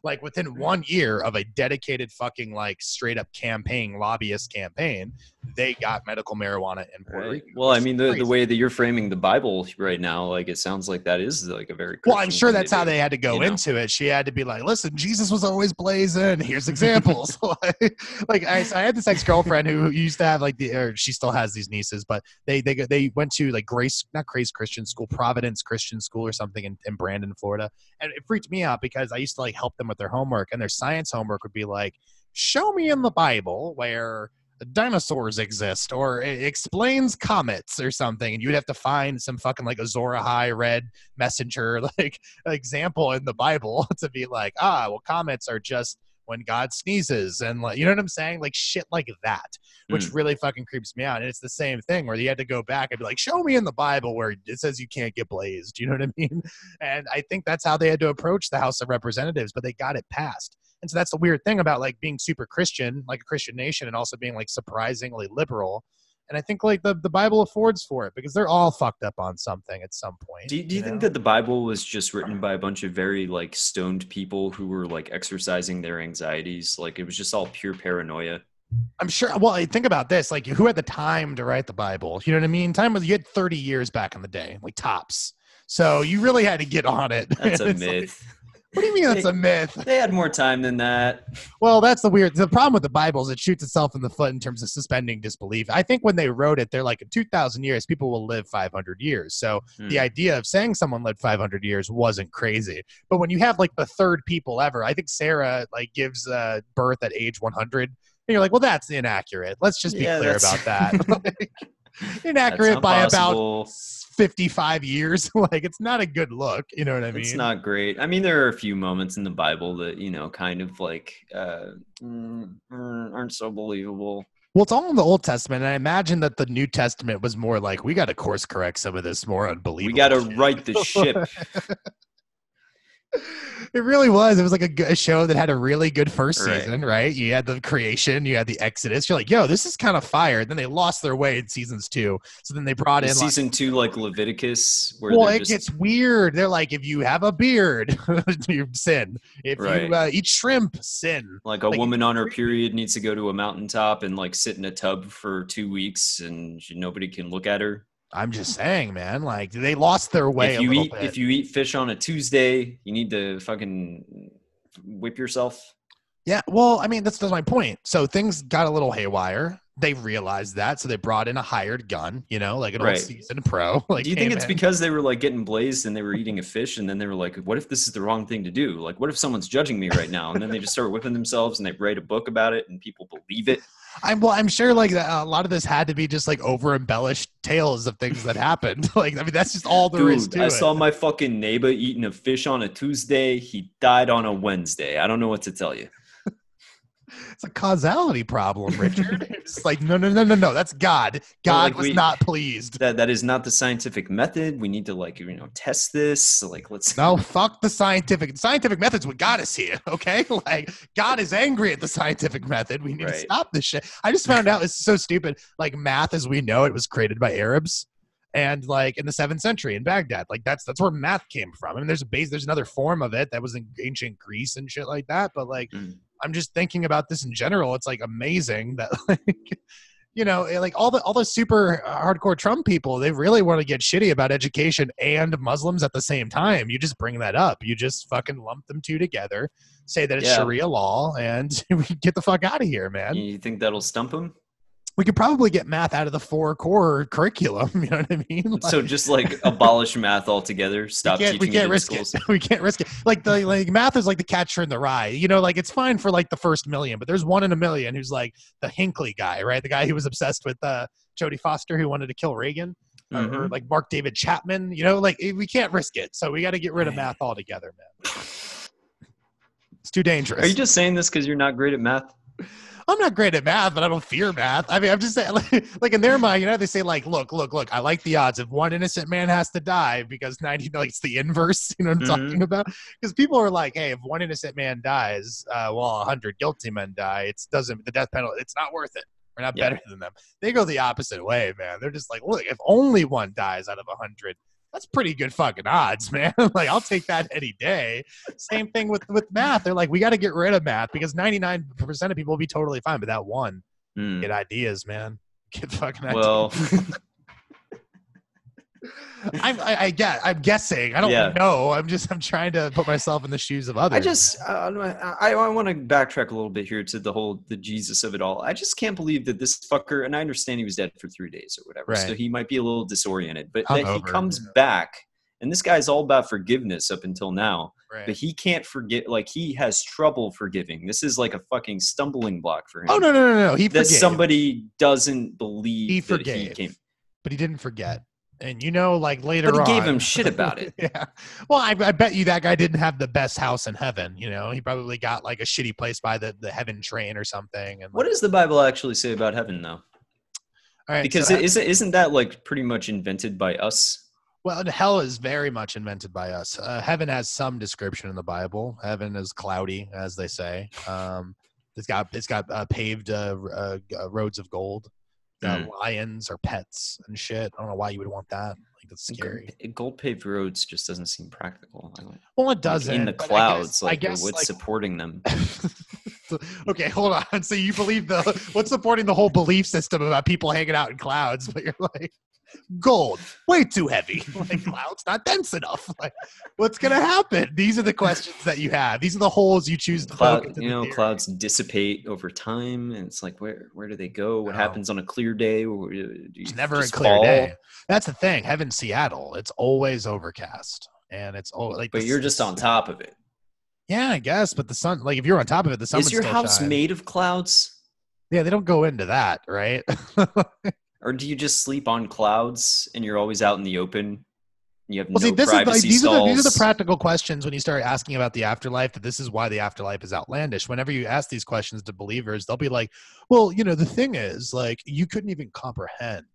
Like within mm-hmm. one year of a dedicated fucking like straight up campaign, lobbyist campaign, they got medical marijuana in Puerto Right. Rico. Well, I mean, the, the way that you're framing the Bible right now, like it sounds like that is like a very. Well, I'm sure that's how they had to go you know? into it. She had to be like, "Listen, Jesus was always blazing. Here's examples." like, like I, so I had this ex girlfriend who used to have like the, or she still has these nieces, but they they go- they went to like Grace, not Grace Christian School, Providence Christian School or something in, in Brandon, Florida, and it freaked me out because I used to like help them with their homework, and their science homework would be like, "Show me in the Bible where." dinosaurs exist or it explains comets or something and you'd have to find some fucking like azora high red messenger like example in the bible to be like ah well comets are just when god sneezes and like you know what i'm saying like shit like that which Hmm. really fucking creeps me out and it's the same thing where you had to go back and be like show me in the bible where it says you can't get blazed you know what i mean and i think that's how they had to approach the house of representatives but they got it passed and so that's the weird thing about like being super Christian, like a Christian nation, and also being like surprisingly liberal. And I think like the, the Bible affords for it because they're all fucked up on something at some point. Do you, do you think know? that the Bible was just written by a bunch of very like stoned people who were like exercising their anxieties? Like it was just all pure paranoia. I'm sure. Well, think about this: like, who had the time to write the Bible? You know what I mean? Time was you had 30 years back in the day, like tops. So you really had to get on it. That's a It's like- myth. What do you mean that's a myth? They had more time than that. Well, that's the weird. The problem with the Bible is it shoots itself in the foot in terms of suspending disbelief. I think when they wrote it, they're like, in 2,000 years, people will live 500 years. So Hmm. the idea of saying someone lived 500 years wasn't crazy. But when you have like the third people ever, I think Sarah like gives uh, birth at age 100. And you're like, well, that's inaccurate. Let's just be Yeah, clear about that. Inaccurate by about. 55 years. like, it's not a good look. You know what I mean? It's not great. I mean, there are a few moments in the Bible that you know, kind of like uh, mm, mm, aren't so believable. Well, it's all in the Old Testament, and I imagine that the New Testament was more like we got to course correct some of this more unbelievable. We got to shit." right the ship. It really was. It was like a show that had a really good first Right. season, right? You had the creation, you had the Exodus. You're like, yo, this is kind of fire. And Then they lost their way in seasons two. So then they brought in. like- Season two, like Leviticus, where well, it just gets weird. They're like, if you have a beard, you sin. If you uh, eat shrimp, sin. like a like, woman on her period needs to go to a mountaintop and like sit in a tub for two weeks, and she, nobody can look at her. I'm just saying, man. Like they lost their way if you eat bit. if you eat fish on a Tuesday, you need to fucking whip yourself. Yeah, well, I mean, that's, that's my point. So things got a little haywire. They realized that, so they brought in a hired gun, you know, like an Right. old seasoned pro. Like, Do you think it's man, because they were like getting blazed and they were eating a fish, and then they were like, "What if this is the wrong thing to do? Like, what if someone's judging me right now?" And then they just start whipping themselves, and they write a book about it, and people believe it. I'm well, I'm sure like a lot of this had to be just like over embellished tales of things that happened. like, I mean, that's just all there is Dude, to I it. saw my fucking neighbor eating a fish on a Tuesday. He died on a Wednesday. I don't know what to tell you. It's a causality problem, Richard. it's like no, no, no, no, no. That's God. God like, was we- not pleased. That that is not the scientific method. We need to like you know test this. Like let's No, fuck the scientific. Scientific method's what got us here. Okay, like God is angry at the scientific method. We need to stop this shit. I just found out it's so stupid. Like math, as we know it, was created by Arabs, and like in the seventh century in Baghdad. Like that's that's where math came from. I mean, there's a base. There's another form of it that was in ancient Greece and shit like that. But like, Mm. I'm just thinking about this in general. It's like amazing that like. You know, eh, like all the all the super hardcore Trump people, they really want to get shitty about education and Muslims at the same time. You just bring that up. You just fucking lump them two together, say that it's Yeah. Sharia law, and we get the fuck out of here, man. You think that'll stump him? We could probably get math out of the four core curriculum. You know what I mean? So just like abolish math altogether. Stop we can't, we teaching can't it in risk schools. it. We can't risk it. Like the like math is like the catcher in the rye. You know, like it's fine for like the first million, but there's one in a million who's like the Hinckley guy, right? The guy who was obsessed with uh, Jodie Foster, who wanted to kill Reagan, or- or, like Mark David Chapman. You know, like we can't risk it. So we got to get rid of math altogether, man. It's too dangerous. Are you just saying this because you're not great at math? I'm not great at math, but I don't fear math. I mean, I'm just saying, like, like in their mind, you know, they say like, look, look, look. I like the odds if one innocent man has to die because 90, like it's the inverse. You know what I'm Mhm. talking about? Because people are like, hey, if one innocent man dies, uh, while 100 guilty men die, It doesn't the death penalty. It's not worth it. We're not Yeah. better than them. They go the opposite way, man. They're just like, look, if only one dies out of 100. That's pretty good fucking odds, man. like I'll take that any day. Same thing with with math. They're like, we got to get rid of math because 99% of people will be totally fine, but that one Hmm. get ideas, man. Get fucking ideas. Well, I'm, I, I get. I'm guessing. I don't Yeah. know. I'm just. I'm trying to put myself in the shoes of others. I just uh, I, I want to backtrack a little bit here to the whole the Jesus of it all. I just can't believe that this fucker, and I understand he was dead for three days or whatever, so he might be a little disoriented, but that he comes back, and this guy's all about forgiveness up until now, Right. but he can't forget. Like he has trouble forgiving. This is like a fucking stumbling block for him. Oh no no no no! He that forgave, somebody doesn't believe He that forgave. he came. but he didn't forget. And you know, like later But he gave on- him shit about it. yeah. Well, I, I bet you that guy didn't have the best house in heaven. You know, he probably got like a shitty place by the the heaven train or something. And What does the Bible actually say about heaven, though? all right, Because so it isn't isn't that like pretty much invented by us? Well, hell is very much invented by us. Uh, heaven has some description in the Bible. Heaven is cloudy, as they say. Um, it's got it's got uh, paved uh, uh, uh, roads of gold. Mm. Lions or pets and shit. I don't know why you would want that. Like that's scary. Gold paved roads just doesn't seem practical. Well, it doesn't. in the but I clouds. guess- like I guess, what's like, supporting them? okay, hold on. So you believe the what's supporting the whole belief system about people hanging out in clouds? But you're like, gold, way too heavy. Like clouds, not dense enough. Like, what's gonna happen? These are the questions that you have. These are the holes you choose to poke Cloud, you know, theory. clouds dissipate over time, and it's like where where do they go? What No. happens on a clear day? Do you It's never a clear fall? day. That's the thing. Heaven, Seattle, it's always overcast, and it's all like. But the you're just on top of it. Yeah, I guess. But the sun, like, if you're on top of it, the sun. Is your house shine. made of clouds, Yeah, they don't go into that, right? or do you just sleep on clouds and you're always out in the open? You have Well, no see, this is like privacy these are the these are the practical questions when you start asking about the afterlife. That this is why the afterlife is outlandish. Whenever you ask these questions to believers, they'll be like, "Well, you know, the thing is, like, you couldn't even comprehend."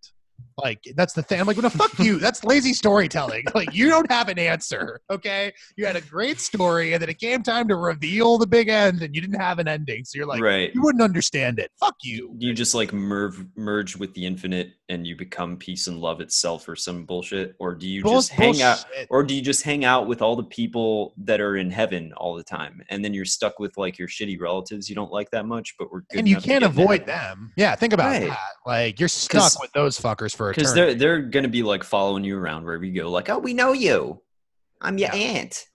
Like that's the thing. I'm like, well, no, fuck you. That's lazy storytelling. Like you don't have an answer. Okay, you had a great story, and then it came time to reveal the big end, and you didn't have an ending. So you're like, right. you wouldn't understand it. Fuck you. You just like merge merge with the infinite and you become peace and love itself or some bullshit, or do you Bull- just hang out? Or do you just hang out with all the people that are in heaven all the time, and then you're stuck with like your shitty relatives you don't like that much, but we're good and you can't avoid heaven? them. Yeah, think about Right. that. Like you're stuck with those fuckers for because they're they're gonna be like following you around wherever you go. Like, oh, we know you. I'm your Yeah. aunt.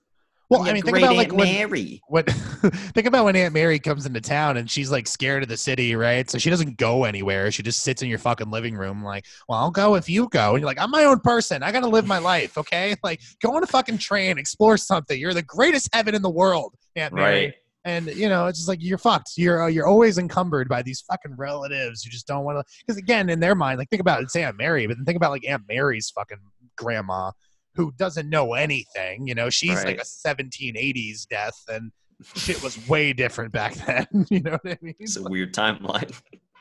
Well, I mean, think about like Aunt when, Mary. when think about when Aunt Mary comes into town and she's like scared of the city, right? So she doesn't go anywhere. She just sits in your fucking living room, like, well, I'll go if you go. And you're like, I'm my own person. I gotta live my life, okay? Like, go on a fucking train, explore something. You're the greatest heaven in the world, Aunt Mary. Right. And you know, it's just like you're fucked. You're uh, you're always encumbered by these fucking relatives. You just don't want to. Because again, in their mind, like think about it, it's Aunt Mary, but then think about like Aunt Mary's fucking grandma, who doesn't know anything. You know, she's like a 1780s death, and shit was way different back then. you know what I mean? It's a weird timeline.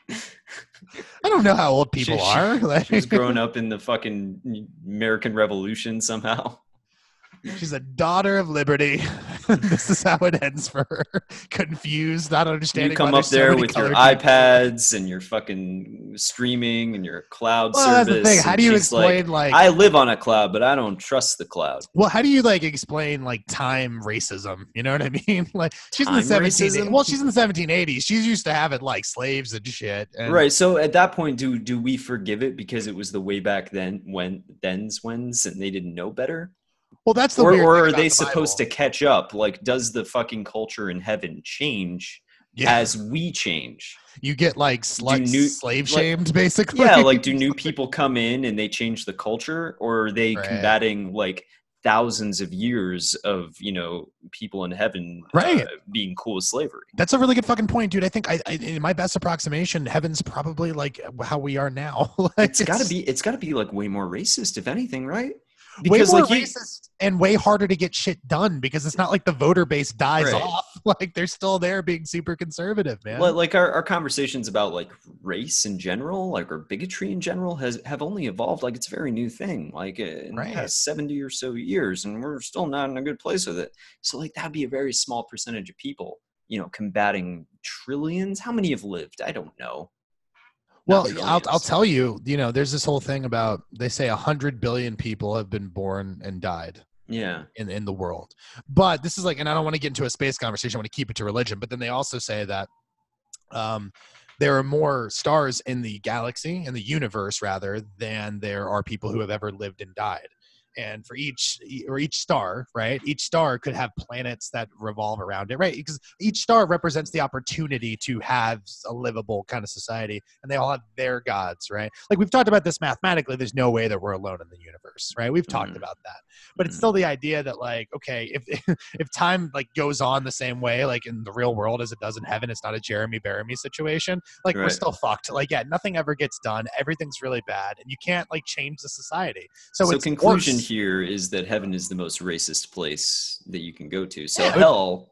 I don't know how old people She- she- are. Like, She was growing up in the fucking American Revolution somehow. She's a daughter of liberty. this is how it ends for her. Confused, not understanding. You come up there many with your iPads and your fucking streaming and your cloud Well, that's service. the thing. How do you she's like, explain like I live on a cloud, but I don't trust the cloud. Well, how do you like explain like time racism? You know what I mean? Like she's in the Time seventeen. Well, she's in the seventeen eighties. She's used to having like slaves and shit. And, right. So at that point, do do we forgive it because it was the way back then when then's when's and they didn't know better? Well, that's the Or, or are they the supposed to catch up? Like, does the fucking culture in heaven change Yeah, as we change? you get like slut new- slave like- shamed basically. Yeah, like do new people come in and they change the culture, or are they Right. combating like thousands of years of you know people in heaven Right. uh, being cool with slavery? That's a really good fucking point, dude. I think I, I in my best approximation, heaven's probably like how we are now. like, It's got to be. It's got to be like way more racist, if anything, right? Way more like racist and way harder to get shit done because it's not like the voter base dies Right. off. Like they're still there being super conservative, man. Li- like our, our conversations about like race in general like or bigotry in general has have only evolved like it's a very new thing like in Right. the past 70 or so years and we're still not in a good place with it so like that'd be a very small percentage of people you know combating trillions how many have lived i don't know Well, I'll, I'll tell you, you know, there's this whole thing about they say 100 billion people have been born and died yeah in, in the world. But this is like, and I don't want to get into a space conversation, I want to keep it to religion. But then they also say that um, there are more stars in the galaxy, in the universe rather, than there are people who have ever lived and died. And for each or each star, right? Each star could have planets that revolve around it, right? Because each star represents the opportunity to have a livable kind of society, and they all have their gods, right? Like we've talked about this mathematically. There's no way that we're alone in the universe, right? We've talked Mhm. about that, but it's Mhm. still the idea that like, okay, if if time like goes on the same way, like in the real world as it does in heaven, it's not a Jeremy Bearimy situation. Like we're still fucked. Like yeah, nothing ever gets done. Everything's really bad, and you can't like change the society. So, so, it's conclusion. Here is that heaven is the most racist place that you can go to. So hell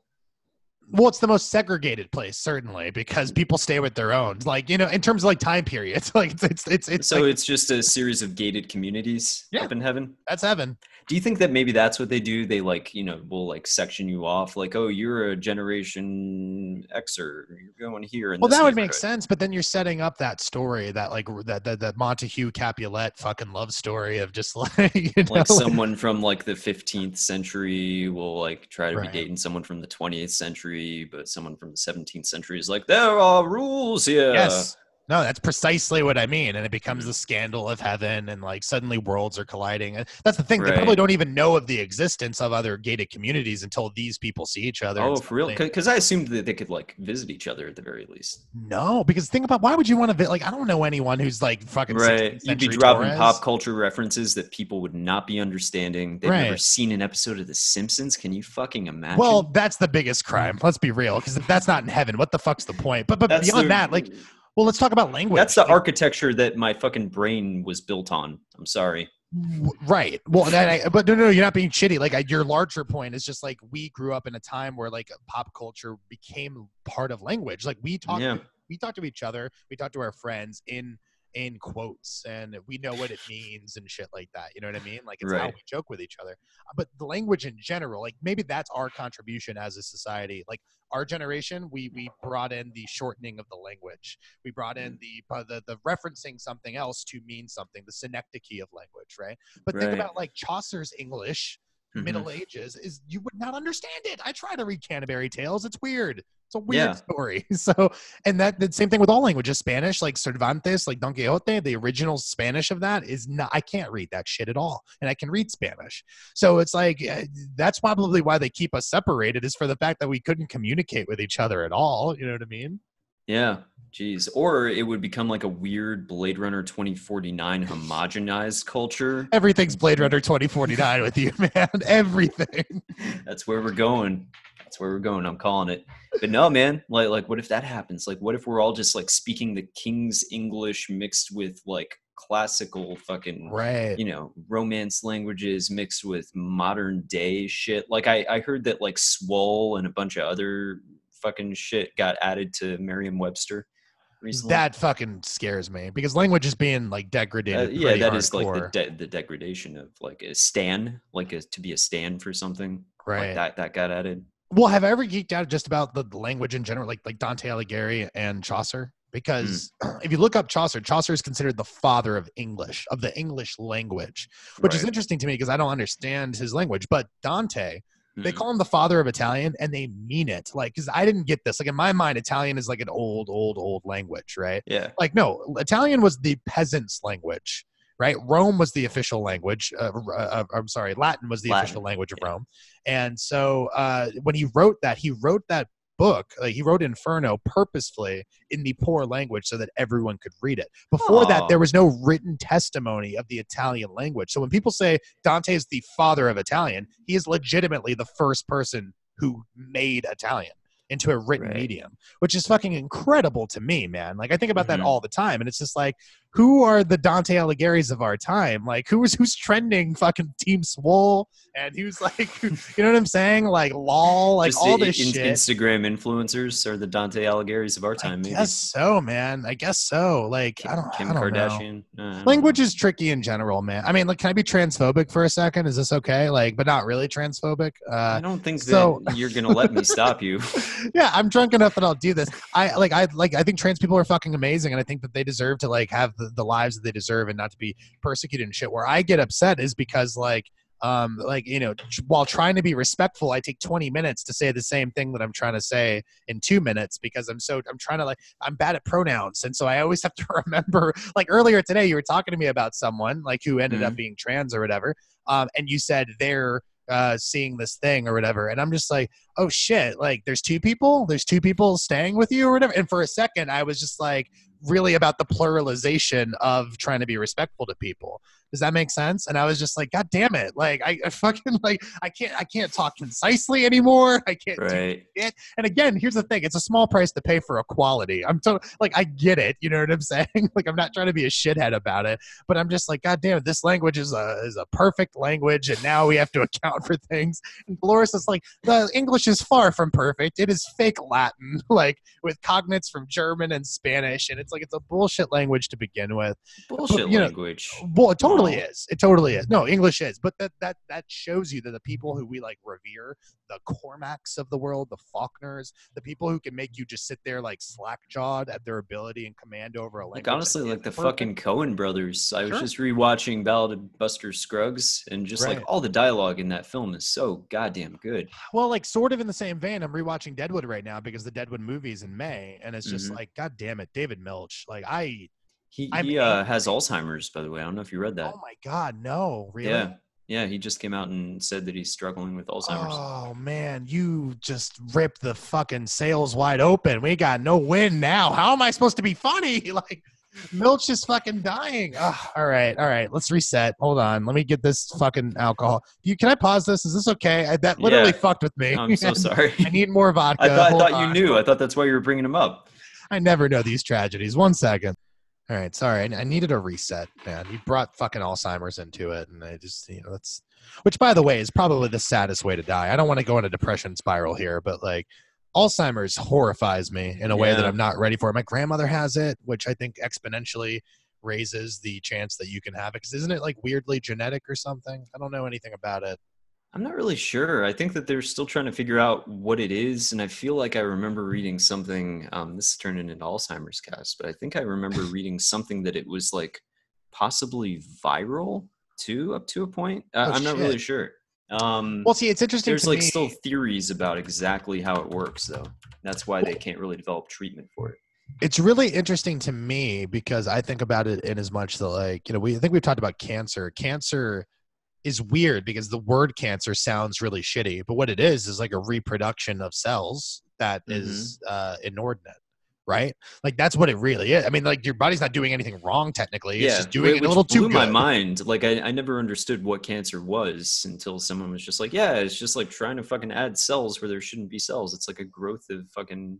Well, it's the most segregated place, certainly, because people stay with their own. Like you know, in terms of like time periods, like it's it's it's, it's so like, it's just a series of gated communities Yeah. up in heaven that's heaven. Do you think that maybe that's what they do? They like, you know, will like section you off, like, oh, you're a generation Xer, you're going here. Well, that would make sense, but then you're setting up that story, that like that that, that Montague Capulet fucking love story of just like you know, Like someone from like the 15th century will like try to Right. be dating someone from the 20th century, but someone from the 17th century is like, there are rules here. yes, No, that's precisely what I mean. And it becomes Mhm. the scandal of heaven, and like suddenly worlds are colliding. And That's the thing. They probably don't even know of the existence of other gated communities until these people see each other. Oh, for real? Because I assumed that they could like visit each other at the very least. No, because think about why would you want to vi- like? I don't know anyone who's like fucking Right. You'd be dropping Torres. pop culture references that people would not be understanding. They've never seen an episode of The Simpsons. Can you fucking imagine? Well, that's the biggest crime. Let's be real, because if that's not in heaven, what the fuck's the point? But but that's beyond the- that, like, well, let's talk about language. that's the Like, architecture that my fucking brain was built on. I'm sorry. Right. Well, and I, but no, no, you're not being shitty. Like I, your larger point is just like we grew up in a time where like pop culture became part of language. Like we talk, Yeah. we talk to each other, we talk to our friends in in quotes, and we know what it means and shit like that. You know what I mean? Like it's how we joke with each other. Uh, But the language in general, like maybe that's our contribution as a society. Like our generation, we we brought in the shortening of the language. We brought in the uh, the, the referencing something else to mean something, the synecdoche of language, right? But think about like Chaucer's English, Mhm. Middle Ages, is you would not understand it. I try to read Canterbury Tales; it's weird. It's a weird Yeah. story. So, and that the same thing with all languages. Spanish, like Cervantes, like Don Quixote, the original Spanish of that is not. I can't read that shit at all, and I can read Spanish. So it's like uh, that's probably why they keep us separated is for the fact that we couldn't communicate with each other at all. You know what I mean? Yeah. Jeez. Or it would become like a weird Blade Runner 2049 homogenized culture. Everything's Blade Runner 2049 with you, man. Everything. That's where we're going. That's where we're going. I'm calling it. But no, man. Like, like, what if that happens? Like, what if we're all just like speaking the King's English mixed with like classical fucking, Right. you know, romance languages mixed with modern day shit? Like, I I heard that like Swole and a bunch of other fucking shit got added to Merriam-Webster recently. That fucking scares me because language is being like Uh, degraded. yeah, pretty that is like the, de- the degradation of like a stan, like a, to be a stan for something. right. Like that that got added. Well, have I ever geeked out just about the language in general, like like Dante Alighieri and Chaucer? Because Mm. if you look up Chaucer, Chaucer is considered the father of English, of the English language, which is interesting to me because I don't understand his language. But Dante, they Mhm. call him the father of Italian, and they mean it. Like, because I didn't get this. Like in my mind, Italian is like an old, old, old language, right? Yeah. like no italian was the peasants language right rome was the official language uh, uh, i'm sorry latin was the Latin, official language of yeah. rome and so uh, when he wrote that he wrote that book like he wrote inferno purposefully in the poor language so that everyone could read it before that there was no written testimony of the italian language so when people say dante is the father of italian he is legitimately the first person who made italian into a written Right. medium which is fucking incredible to me, man. Like I think about that Mhm. all the time, and it's just like, who are the Dante Alighieri's of our time? Like who's who's trending fucking Team Swole and who's like, you know what I'm saying? Like lol, like Just all the this in- shit. Instagram influencers are the Dante Alighieri's of our time, I maybe. guess so, man. I guess so. Like Kim, I don't, Kim I don't know. Kardashian. I Language know. is tricky in general, man. I mean, like, can I be transphobic for a second? Is this okay? Like, but not really transphobic. I Uh, don't think so- that you're gonna let me stop you. yeah, I'm drunk enough that I'll do this. I like, I like, I think trans people are fucking amazing, and I think that they deserve to like have the, the lives that they deserve and not to be persecuted and shit. Where I get upset is because like. Um, like you know, while trying to be respectful, I take 20 minutes to say the same thing that I'm trying to say in two minutes because I'm so I'm trying to like I'm bad at pronouns, and so I always have to remember. Like earlier today, you were talking to me about someone like who ended up being trans or whatever, um, and you said they're uh, seeing this thing or whatever, and I'm just like, oh shit, like there's two people, there's two people staying with you or whatever, and for a second, I was just like really about the pluralization of trying to be respectful to people. Does that make sense? And I was just like, God damn it! Like I, I fucking like I can't I can't talk concisely anymore. I can't do Right. and again, here's the thing: it's a small price to pay for equality. I'm so like, I get it. You know what I'm saying? like, I'm not trying to be a shithead about it, but I'm just like, God damn it, this language is a is a perfect language, and now we have to account for things. And Dolores is like, the English is far from perfect. It is fake Latin, like with cognates from German and Spanish, and it's like it's a bullshit language to begin with. Bullshit know, language. Well, it totally is. It totally is. No, English is, but that that that shows you that the people who we like revere, the Cormacs of the world, the Faulkners, the people who can make you just sit there like slack jawed at their ability and command over a language. Like honestly, like the perfect. fucking Coen brothers. I was just rewatching Ballad of Buster Scruggs, and just Right. like all the dialogue in that film is so goddamn good. Well, like sort of in the same vein, I'm rewatching Deadwood right now because the Deadwood movie's in May, and it's just Mhm. like, God damn it, David Milch. Milch. Like I, He, I'm he uh, has Alzheimer's, by the way. I don't know if you read that. oh my god, no, really? Yeah. Yeah, he just came out and said that he's struggling with Alzheimer's. Oh man, you just ripped the fucking sails wide open. We got no win now. How am I supposed to be funny? Like Milch is fucking dying. Ugh, all right, all right. Let's reset. Hold on. Let me get this fucking alcohol. You can I pause this? Is this okay? I, that literally Yeah. fucked with me. I'm so sorry. I need more vodka. I thought, I thought you knew. I thought that's why you were bringing him up. I never know these tragedies. One second. All right, sorry. I I needed a reset, man. You brought fucking Alzheimer's into it, and I just, you know, that's, which by the way is probably the saddest way to die. I don't want to go in a depression spiral here, but like, Alzheimer's horrifies me in a way that I'm not ready for. My grandmother has it, which I think exponentially raises the chance that you can have it. Because isn't it like weirdly genetic or something? I don't know anything about it. I'm not really sure. I think that they're still trying to figure out what it is, and I feel like I remember reading something. Um, this is turning into Alzheimer's cast, but I think I remember reading something that it was like possibly viral too, up to a point. Uh, Oh, I'm not shit. really sure. Um, Well, see, it's interesting. there's like me. still theories about exactly how it works, though. That's why they can't really develop treatment for it. it's really interesting to me because I think about it in as much that like you know we I think we've talked about cancer. Cancer is weird because the word cancer sounds really shitty, but what it is is like a reproduction of cells that is uh, inordinate, right? Like that's what it really is. I mean, like your body's not doing anything wrong technically; yeah. it's just doing it a little too blew my good. mind. Like I, I never understood what cancer was until someone was just like, "Yeah, it's just like trying to fucking add cells where there shouldn't be cells. It's like a growth of fucking."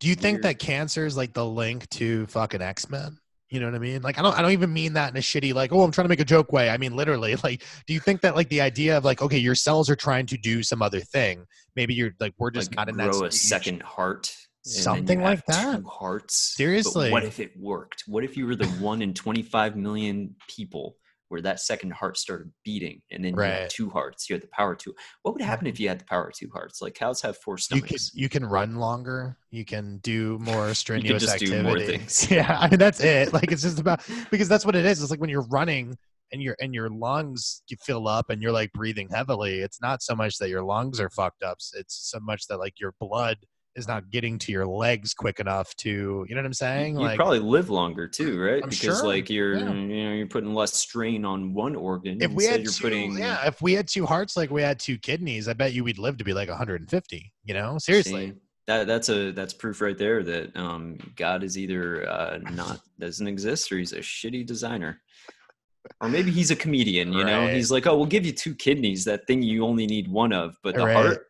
Do you think that cancer is like the link to fucking X Men? You know what I mean? Like I don't I don't even mean that in a shitty like, oh I'm trying to make a joke way. I mean literally. Like, do you think that like the idea of like, okay, your cells are trying to do some other thing. Maybe you're like we're just like not in that grow a stage. second heart. and then you Something like that. Two hearts. But Seriously. what if it worked? What if you were the one in 25 million people where that second heart started beating, and then you had two hearts? You had the power to. What would happen if you had the power of two hearts? Like cows have four you can stomachs. you can run longer. You can do more strenuous just do activity. more things. Yeah, I mean that's it. Like it's just about because that's what it is. It's like when you're running and your and your lungs you fill up and you're like breathing heavily. It's not so much that your lungs are fucked up. It's so much that like your blood is not getting to your legs quick enough to you know what I'm saying? you Like probably live longer too, right? I'm because sure, like you're yeah. you know you're putting less strain on one organ. if we had you're two, putting yeah, if we had two hearts like we had two kidneys, I bet you we'd live to be like 150. You know, seriously. See, that that's a that's proof right there that um, God is either uh, not doesn't exist or he's a shitty designer, or maybe he's a comedian. You know, he's like, oh, we'll give you two kidneys, that thing you only need one of, but the Right. heart,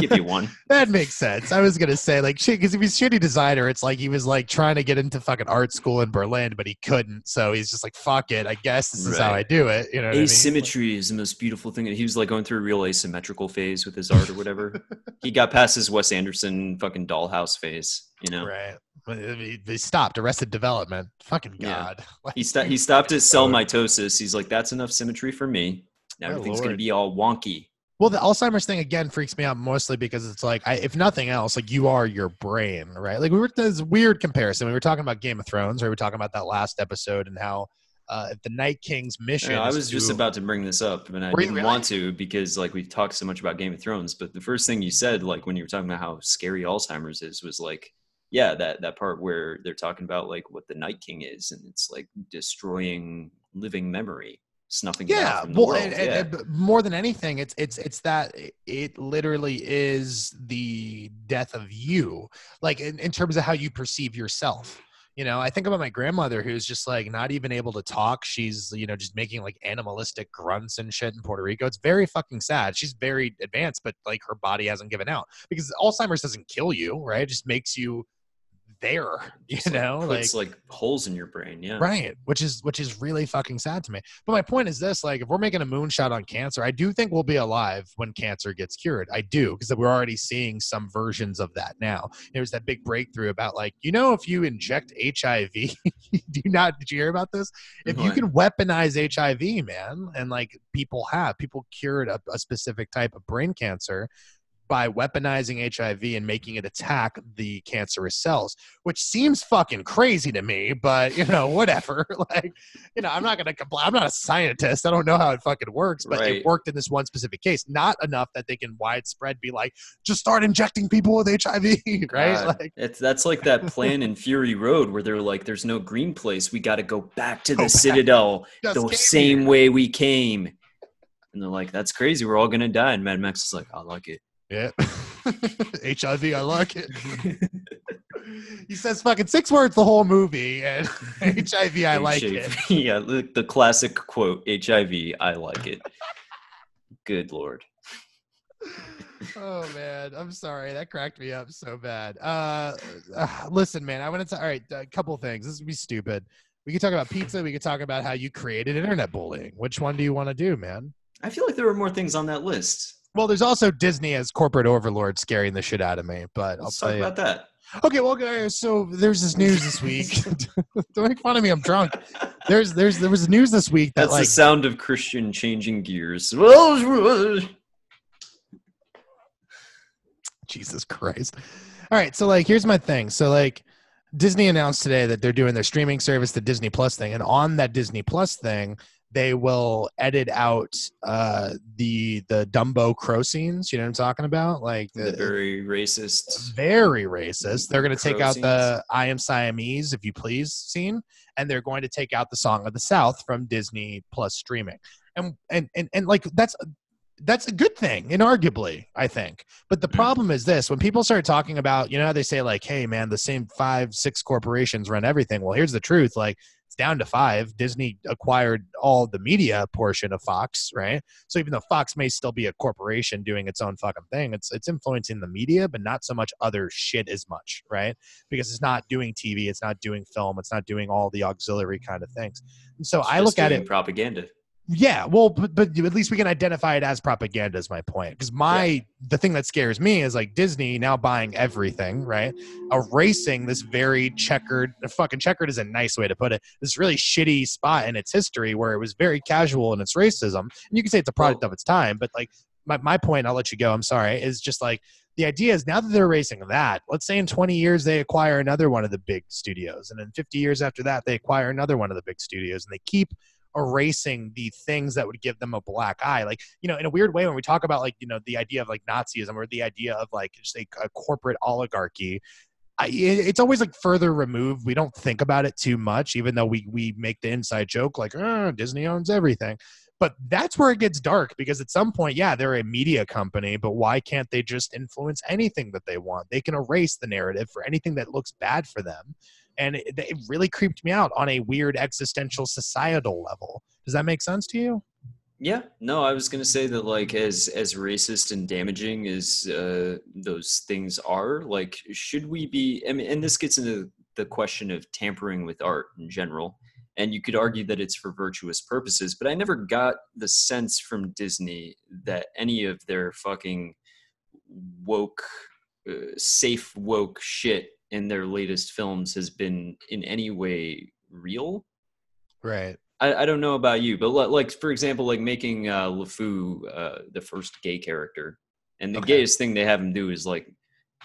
give you one. that makes sense. I was gonna say like shit because if he's shitty designer, it's like he was like trying to get into fucking art school in Berlin, but he couldn't. So he's just like, fuck it. I guess this is how I do it. You know, what I mean? Asymmetry is the most beautiful thing. He was like going through a real asymmetrical phase with his art or whatever. he got past his Wes Anderson fucking dollhouse phase. You know, Right. He stopped. Arrested Development. Fucking Yeah. god. Like, he stopped. He stopped at cell mitosis. He's like, that's enough symmetry for me. Now everything's gonna be all wonky. Well, the Alzheimer's thing again freaks me out mostly because it's like, I, if nothing else, like you are your brain, right? Like we were this weird comparison. We were talking about Game of Thrones, or we were talking about that last episode and how uh, the Night King's mission. I was just about to bring this up, and I didn't really? want to because like we've talked so much about Game of Thrones. But the first thing you said, like when you were talking about how scary Alzheimer's is, was like, yeah, that that part where they're talking about like what the Night King is, and it's like destroying living memory, snuffing yeah well and, yeah. and more than anything it's it's it's that it- it literally is the death of you like in, in terms of how you perceive yourself. You know i think about my grandmother who's just like not even able to talk. She's you know just making like animalistic grunts and shit in puerto rico. It's very fucking sad. She's very advanced but like her body hasn't given out because alzheimer's doesn't kill you right? It just makes you there you know like puts like holes in your brain. Yeah, right which is which is really fucking sad to me. But my point is this like if we're making a moonshot on cancer i do think we'll be alive when cancer gets cured. I do because we're already seeing some versions of that now. There's that big breakthrough about like you know if you inject hiv do you not did you hear about this? If you can weaponize hiv man and like people have people cured a, a specific type of brain cancer by weaponizing HIV and making it attack the cancerous cells, which seems fucking crazy to me, but you know, whatever. like, you know, I'm not gonna complain. I'm not a scientist. I don't know how it fucking works, but Right. it worked in this one specific case. Not enough that they can widespread be like, just start injecting people with HIV, right? God, Like, it's that's like that plan in Fury Road where they're like, "There's no green place. We got to go back to the back. Citadel just the same here. way we came." And they're like, "That's crazy. We're all gonna die." And Mad Max is like, "I like it." Yeah. HIV, I like it. he says fucking six words the whole movie, and HIV, I like it. Yeah, the, the classic quote: "HIV, I like it." Good lord. Oh man, I'm sorry. That cracked me up so bad. Uh, uh, listen, man, I want to. All right, a couple things. This would be stupid. We could talk about pizza. We could talk about how you created internet bullying. Which one do you want to do, man? I feel like there were more things on that list. Well, there's also Disney as corporate overlord scaring the shit out of me. But I'll Let's tell talk you. about that. Okay, well, guys, so there's this news this week. Don't make fun of me. I'm drunk. There's there's there was news this week that That's like the sound of Christian changing gears. Jesus Christ. All right, so like here's my thing. So like Disney announced today that they're doing their streaming service, the Disney Plus thing, and on that Disney Plus thing, they will edit out uh the the Dumbo crow scenes. You know what I'm talking about? Like the the, very racist. very racist. They're going to take out the "I am Siamese, if you please" scene, and they're going to take out the "Song of the South" from Disney Plus streaming. And and and, and like that's that's a good thing, inarguably, I think. But the Mm. problem is this: when people start talking about, you know, how they say like, "Hey, man, the same five, six corporations run everything." Well, here's the truth: like. It's down to five. Disney acquired all the media portion of Fox, right? So even though Fox may still be a corporation doing its own fucking thing, it's it's influencing the media, but not so much other shit as much, right? Because it's not doing TV, it's not doing film, it's not doing all the auxiliary kind of things. And so I look at it, propaganda. Yeah, well, but, but at least we can identify it as propaganda. Is my point? Because my the thing that scares me is like Disney now buying everything, right? Erasing this very checkered, fucking checkered is a nice way to put it. This really shitty spot in its history where it was very casual in its racism, and you can say it's a product of its time. But like my my point, I'll let you go. I'm sorry. Is just like the idea is now that they're erasing that. Let's say in 20 years they acquire another one of the big studios, and in 50 years after that they acquire another one of the big studios, and they keep erasing the things that would give them a black eye. Like you know in a weird way when we talk about like you know the idea of like nazism or the idea of like just a, a corporate oligarchy I, it's always like further removed. We don't think about it too much even though we we make the inside joke like oh, disney owns everything. But that's where it gets dark because at some point yeah they're a media company but why can't they just influence anything that they want? They can erase the narrative for anything that looks bad for them and it, it really creeped me out on a weird existential societal level does that make sense to you Yeah, no, I was gonna say that like as as racist and damaging as uh, those things are, like should we be? I mean, and this gets into the question of tampering with art in general. And you could argue that it's for virtuous purposes, but I never got the sense from Disney that any of their fucking woke, uh, safe woke shit in their latest films has been in any way real. right I, I don't know about you, but like for example, like making uh, LeFou uh, the first gay character, and the Okay. gayest thing they have him do is like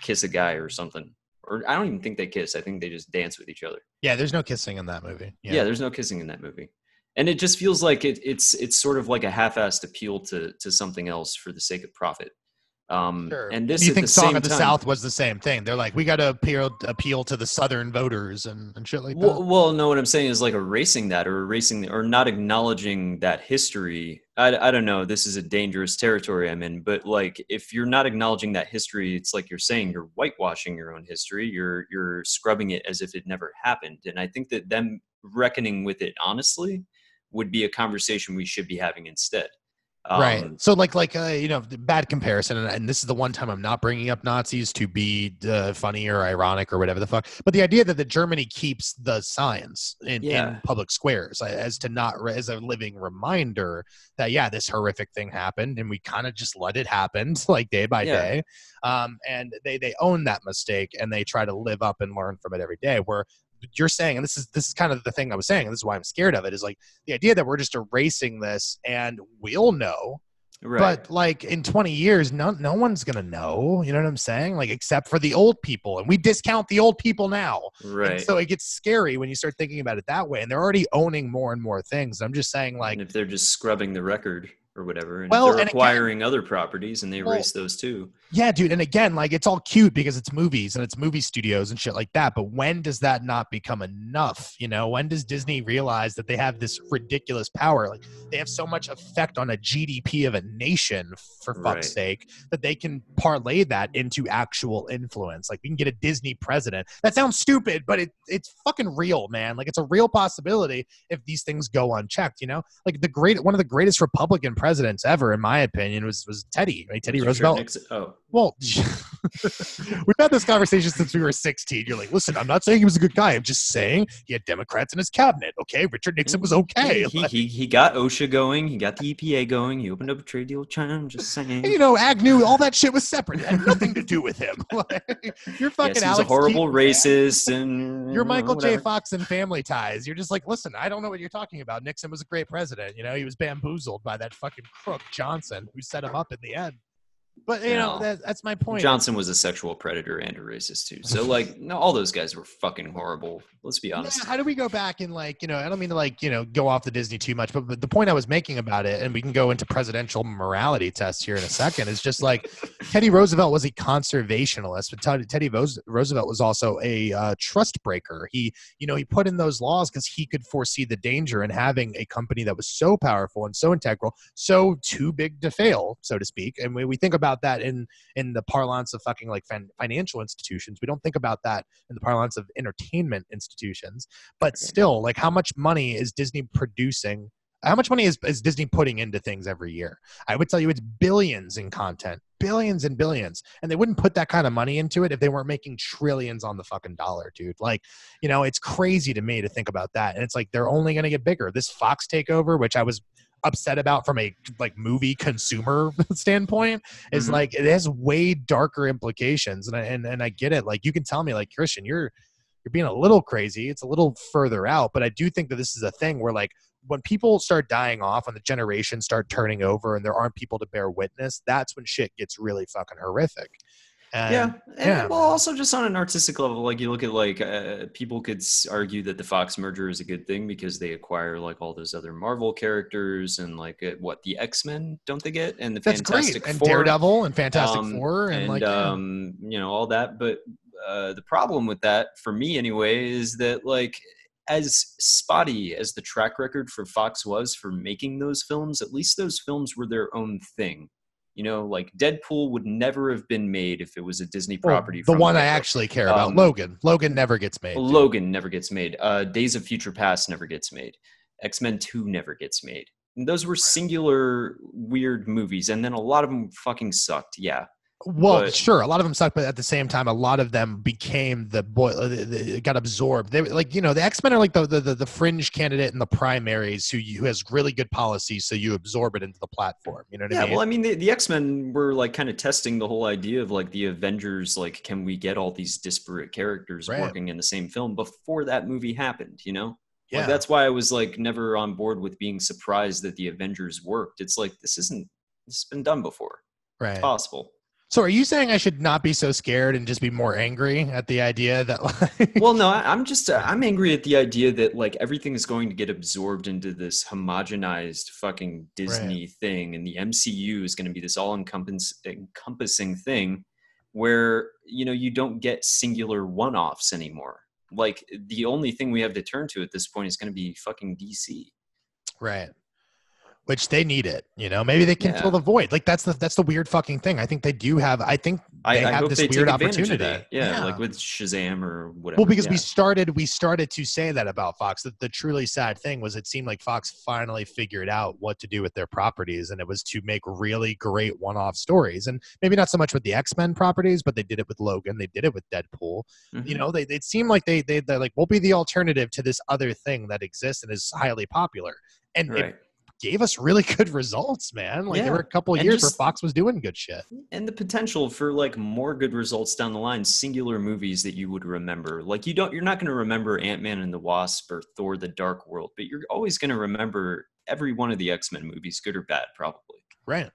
kiss a guy or something. Or I don't even think they kiss. I think they just dance with each other. yeah there's no kissing in that movie Yeah, there's no kissing in that movie, and it just feels like it, it's it's sort of like a half-assed appeal to to something else for the sake of profit. Um, Sure. And this you think the Song same of the time- South was the same thing? They're like, we got to appeal appeal to the Southern voters and, and shit like Well, that. well, no, what I'm saying is like erasing that or erasing or not acknowledging that history. I, I don't know. This is a dangerous territory I'm in, but like if you're not acknowledging that history, it's like you're saying you're whitewashing your own history. You're you're scrubbing it as if it never happened. And I think that them reckoning with it honestly would be a conversation we should be having instead. Right. Um, So like like uh, you know, bad comparison, and, and this is the one time I'm not bringing up Nazis to be uh, funny or ironic or whatever the fuck. But the idea that the Germany keeps the signs in, in public squares as to not as a living reminder that yeah, this horrific thing happened, and we kind of just let it happen like day by Yeah. day. Um, and they they own that mistake and they try to live up and learn from it every day. Where you're saying, and this is this is kind of the thing I was saying, and this is why I'm scared of it, is like the idea that we're just erasing this and we'll know Right. But like in 20 years, no no one's gonna know. You know what I'm saying? Like except for the old people, and we discount the old people now. And right. so it gets scary when you start thinking about it that way. And they're already owning more and more things. I'm just saying, like, and if they're just scrubbing the record or whatever, and Well, they're and acquiring other properties and they Well- erase those too. Yeah, dude. And again, like, it's all cute because it's movies and it's movie studios and shit like that. But when does that not become enough? You know, when does Disney realize that they have this ridiculous power? Like, they have so much effect on a GDP of a nation, for fuck's Right. sake, that they can parlay that into actual influence. Like, we can get a Disney president. That sounds stupid, but it, it's fucking real, man. Like, it's a real possibility if these things go unchecked. You know, like the great one of the greatest Republican presidents ever, in my opinion, was was Teddy, right? Teddy Richard Roosevelt. Nixon- oh, Well, we've had this conversation since we were 16. You're like, listen, I'm not saying he was a good guy. I'm just saying he had Democrats in his cabinet. Okay, Richard Nixon was okay. he, he, he got OSHA going. He got the EPA going. He opened up a trade deal with China. I'm just saying. you know, Agnew, all that shit was separate. It had nothing to do with him. Like, you're fucking yes, Alex a horrible Keaton, racist, and You're Michael J. Fox and Family Ties. You're just like, listen, I don't know what you're talking about. Nixon was a great president. You know, he was bamboozled by that fucking crook Johnson who set him up in the end. But you know, No. that, that's my point. Johnson was a sexual predator and a racist too. So like, no, all those guys were fucking horrible. Let's be honest. Yeah, how do we go back and like, you know, I don't mean to like, you know, go off the Disney too much, but, but the point I was making about it, and we can go into presidential morality tests here in a second, is just like Teddy Roosevelt was a conservationist, but Teddy, Teddy Roosevelt was also a uh, trust breaker. He, you know, he put in those laws because he could foresee the danger in having a company that was so powerful and so integral, so too big to fail, so to speak. And when we think about that in in the parlance of fucking like fin- financial institutions, we don't think about that in the parlance of entertainment institutions. But still, like, how much money is Disney producing? How much money is, is Disney putting into things every year? I would tell you it's billions in content, billions and billions. And they wouldn't put that kind of money into it if they weren't making trillions on the fucking dollar, dude. Like, you know, it's crazy to me to think about that. And it's like they're only going to get bigger. This Fox takeover, which I was upset about from a like movie consumer standpoint is Mhm. like it has way darker implications and I, and and I get it. Like you can tell me like Christian you're you're being a little crazy. It's a little further out. But I do think that this is a thing where like when people start dying off when the generations start turning over and there aren't people to bear witness that's when shit gets really fucking horrific and, yeah, and, yeah, well, also just on an artistic level, like you look at like uh, people could argue that the Fox merger is a good thing because they acquire like all those other Marvel characters and like uh, what the X Men don't they get and the that's Fantastic great and Four. Daredevil and Fantastic um, Four and, and like um, you know all that. But uh, the problem with that, for me anyway, is that like as spotty as the track record for Fox was for making those films, at least those films were their own thing. You know, like Deadpool would never have been made if it was a Disney Well, property. the one I actually care about Um, Logan Logan never gets made dude. Logan never gets made. Uh, Days of Future Past never gets made. X Men Two never gets made. And those were singular weird movies, and then a lot of them fucking sucked. Yeah, Well, But- sure, a lot of them suck, but at the same time, a lot of them became the boy. uh, got absorbed. They like you know the X Men are like the, the the fringe candidate in the primaries who who has really good policies, so you absorb it into the platform. You know what yeah. I mean? Yeah, Well, I mean, the, the X Men were like kind of testing the whole idea of like the Avengers. Like, can we get all these disparate characters Right. working in the same film before that movie happened? You know, yeah, Like, that's why I was like never on board with being surprised that the Avengers worked. It's like this isn't. This has been done before. right. It's possible. So, are you saying I should not be so scared and just be more angry at the idea that like, well no i'm just uh, i'm angry at the idea that like everything is going to get absorbed into this homogenized fucking disney thing and the mcu is going to be this all encompassing thing where you know you don't get singular one-offs anymore. Like the only thing we have to turn to at this point is going to be fucking dc right? Which they need it, you know. Maybe they can Yeah. fill the void. Like that's the that's the weird fucking thing. I think they do have. I think i, they I have hope this they weird opportunity. of that yeah, like with shazam or whatever Well, because we started we started to say that about Fox. That the truly sad thing was it seemed like Fox finally figured out what to do with their properties, and it was to make really great one-off stories. And maybe not so much with the X-Men properties, but they did it with Logan. They did it with Deadpool. You Mhm. know, they they seemed like they they they're like we'll be the alternative to this other thing that exists and is highly popular. And right it gave us really good results, man. Like there were a couple And years just- where Fox was doing good shit. and the potential for like more good results down the line singular movies that you would remember like you don't you're not going to remember ant-man and the wasp or thor the dark world but you're always going to remember every one of the x-men movies good or bad probably Right.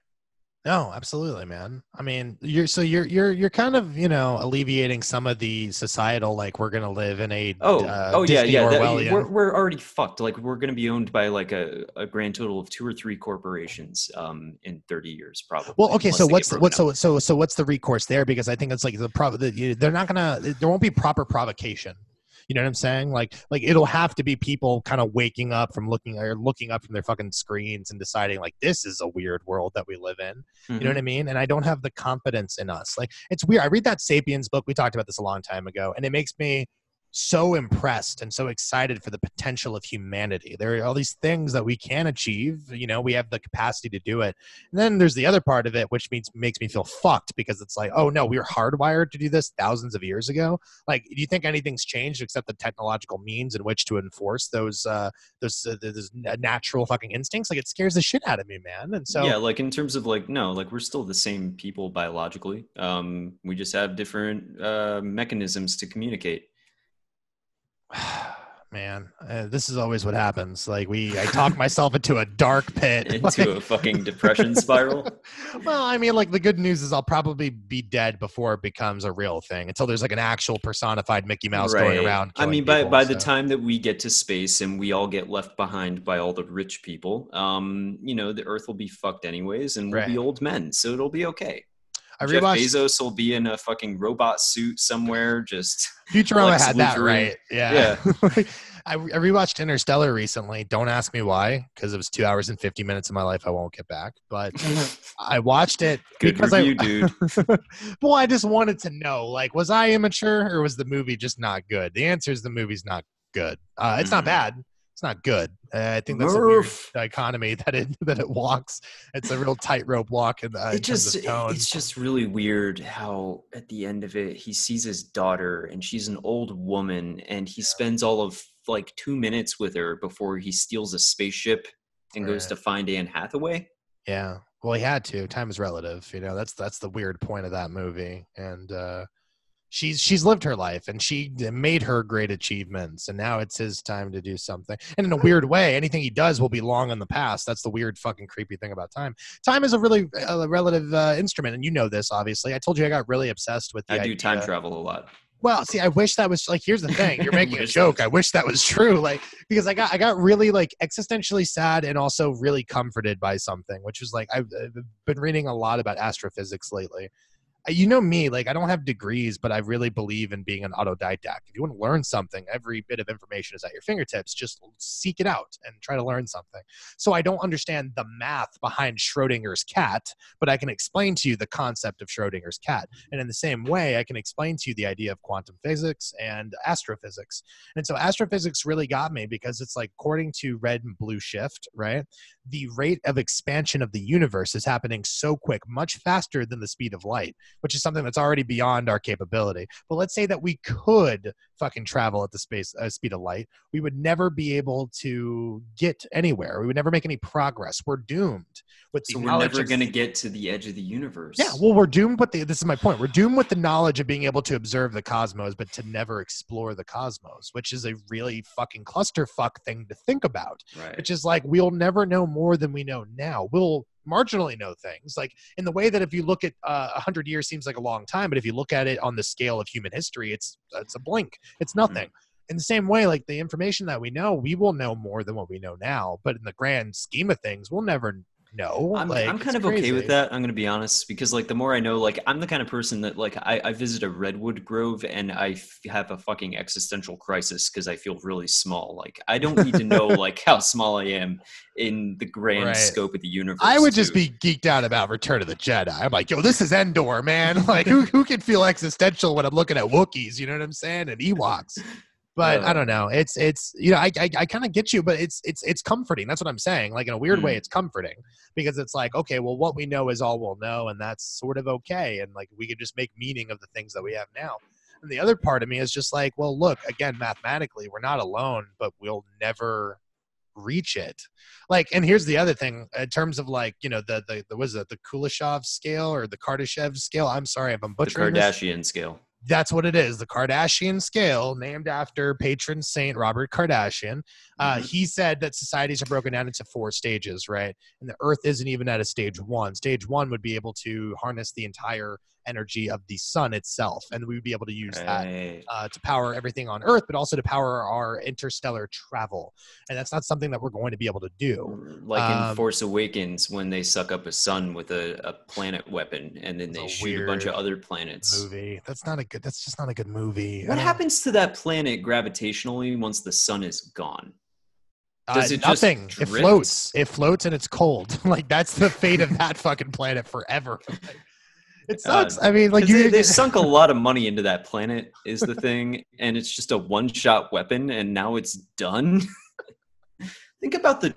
No, absolutely, man. I mean, you're so you're you're you're kind of you know alleviating some of the societal like we're gonna live in a Oh, uh, oh yeah, Disney yeah. that- we're we're already fucked. Like we're gonna be owned by like a, a grand total of two or three corporations um in 30 years probably. Well, okay, so what's the, what's so so so what's the recourse there? Because I think it's like the pro the, you- they're not gonna there won't be proper provocation. You know what I'm saying? Like like it'll have to be people kind of waking up from looking or looking up from their fucking screens and deciding like this is a weird world that we live in. up. You know mm-hmm. what I mean? And I don't have the confidence in us. Like it's weird. I read that Sapiens book. We talked about this a long time ago, and it makes me so impressed and so excited for the potential of humanity. There are all these things that we can achieve. You know, we have the capacity to do it. And then there's the other part of it, which means makes me feel fucked because it's like, oh no, we were hardwired to do this thousands of years ago. Like, do you think anything's changed except the technological means in which to enforce those uh, those uh, those natural fucking instincts? Like, it scares the shit out of me, man. And so yeah, like in terms of like no, like we're still the same people biologically. Um, we just have different uh, mechanisms to communicate. man uh, this is always what happens. Like we i talk myself into a dark pit. Into a fucking depression spiral. well i mean like the good news is i'll probably be dead before it becomes a real thing until there's like an actual personified mickey mouse going around I mean, by people, by the time that we get to space and we all get left behind by all the rich people, um, you know, the Earth will be fucked anyways, and we'll be old men, so it'll be okay. I Jeff rewatched Bezos will be in a fucking robot suit somewhere, just futurama had that right yeah I, I rewatched interstellar recently don't ask me why because it was two hours and 50 minutes of my life i won't get back but i watched it good because review, I, dude. well, I just wanted to know, like, was I immature or was the movie just not good? The answer is the movie's not good. Uh, it's not Mhm. bad. Not good. I think that's a weird Murph. dichotomy that it that it walks. It's a real tightrope walk in, uh, in it just of tone. it's just really weird how at the end of it he sees his daughter and she's an old woman and he spends all of like two minutes with her before he steals a spaceship and goes to find Anne Hathaway. yeah. Well, he had to. Time is relative. You know, that's that's the weird point of that movie. And uh, she's she's lived her life and she made her great achievements and now it's his time to do something and in a weird way anything he does will be long in the past that's the weird fucking creepy thing about time time is a really uh, relative uh, instrument and you know this obviously i told you i got really obsessed with the I do time travel a lot. well, see, I wish that was like. Here's the thing: you're making a joke. I wish that was true, like because I got I got really like existentially sad and also really comforted by something, which was like I've, I've been reading a lot about astrophysics lately. You know me, like I don't have degrees, but I really believe in being an autodidact. If you want to learn something, every bit of information is at your fingertips. Just seek it out and try to learn something. So I don't understand the math behind Schrodinger's cat, but I can explain to you the concept of Schrodinger's cat. And in the same way, I can explain to you the idea of quantum physics and astrophysics. And so astrophysics really got me because it's like, according to red and blue shift, right? The rate of expansion of the universe is happening so quick, much faster than the speed of light, which is something that's already beyond our capability. But let's say that we could fucking travel at the space uh, speed of light, we would never be able to get anywhere. We would never make any progress. We're doomed with the So we're never going to get to the edge of the universe. yeah, well, we're doomed with the. This is my point. We're doomed with the knowledge of being able to observe the cosmos, but to never explore the cosmos, which is a really fucking clusterfuck thing to think about. right. Which is like we'll never know more than we know now. We'll marginally know things, like in the way that if you look at uh, a hundred years seems like a long time, but if you look at it on the scale of human history, it's it's a blink. It's nothing. In the same way, like the information that we know, we will know more than what we know now. But in the grand scheme of things, we'll never know. I'm, like, I'm kind of okay with that. I'm going to be honest because like the more I know, like I'm the kind of person that like I, I visit a redwood grove and I f- have a fucking existential crisis because I feel really small. Like I don't need to know like how small I am in the grand Right. scope of the universe. I would just be geeked out about Return of the Jedi. I'm like, yo, this is Endor, man. Like, who who can feel existential when I'm looking at Wookiees? You know what I'm saying? And Ewoks. But I Uh. don't know. It's it's you know I I, I kind of get you, but it's it's it's comforting. That's what I'm saying. Like in a weird way, Mm. it's comforting because it's like okay, well, what we know is all we'll know, and that's sort of okay. And like we can just make meaning of the things that we have now. And the other part of me is just like, well, look, again, mathematically, we're not alone, but we'll never reach it. Like, and here's the other thing in terms of like, you know, the the, the was it the Kuleshov scale or the Kardashev scale? I'm sorry if I'm the butchering this. Kardashian scale. That's what it is. The Kardashian scale, named after patron saint Robert Kardashian. Uh, Mhm. He said that societies are broken down into four stages, right? And the Earth isn't even at a stage one. Stage one would be able to harness the entire energy of the sun itself, and we would be able to use that uh, to power everything on Earth, but also to power our interstellar travel. And that's not something that we're going to be able to do. Like Um, in Force Awakens, when they suck up a sun with a, a planet weapon, and then they a shoot a bunch of other planets. Movie. That's not a good. That's just not a good movie. What happens to that planet gravitationally once the sun is gone? Uh, Does it just nothing. It floats. It floats and it's cold. like that's the fate of that fucking planet forever. Like, it God. sucks. I mean, like you. they, they sunk a lot of money into that planet, is the thing, and it's just a one-shot weapon, and now it's done. Think about the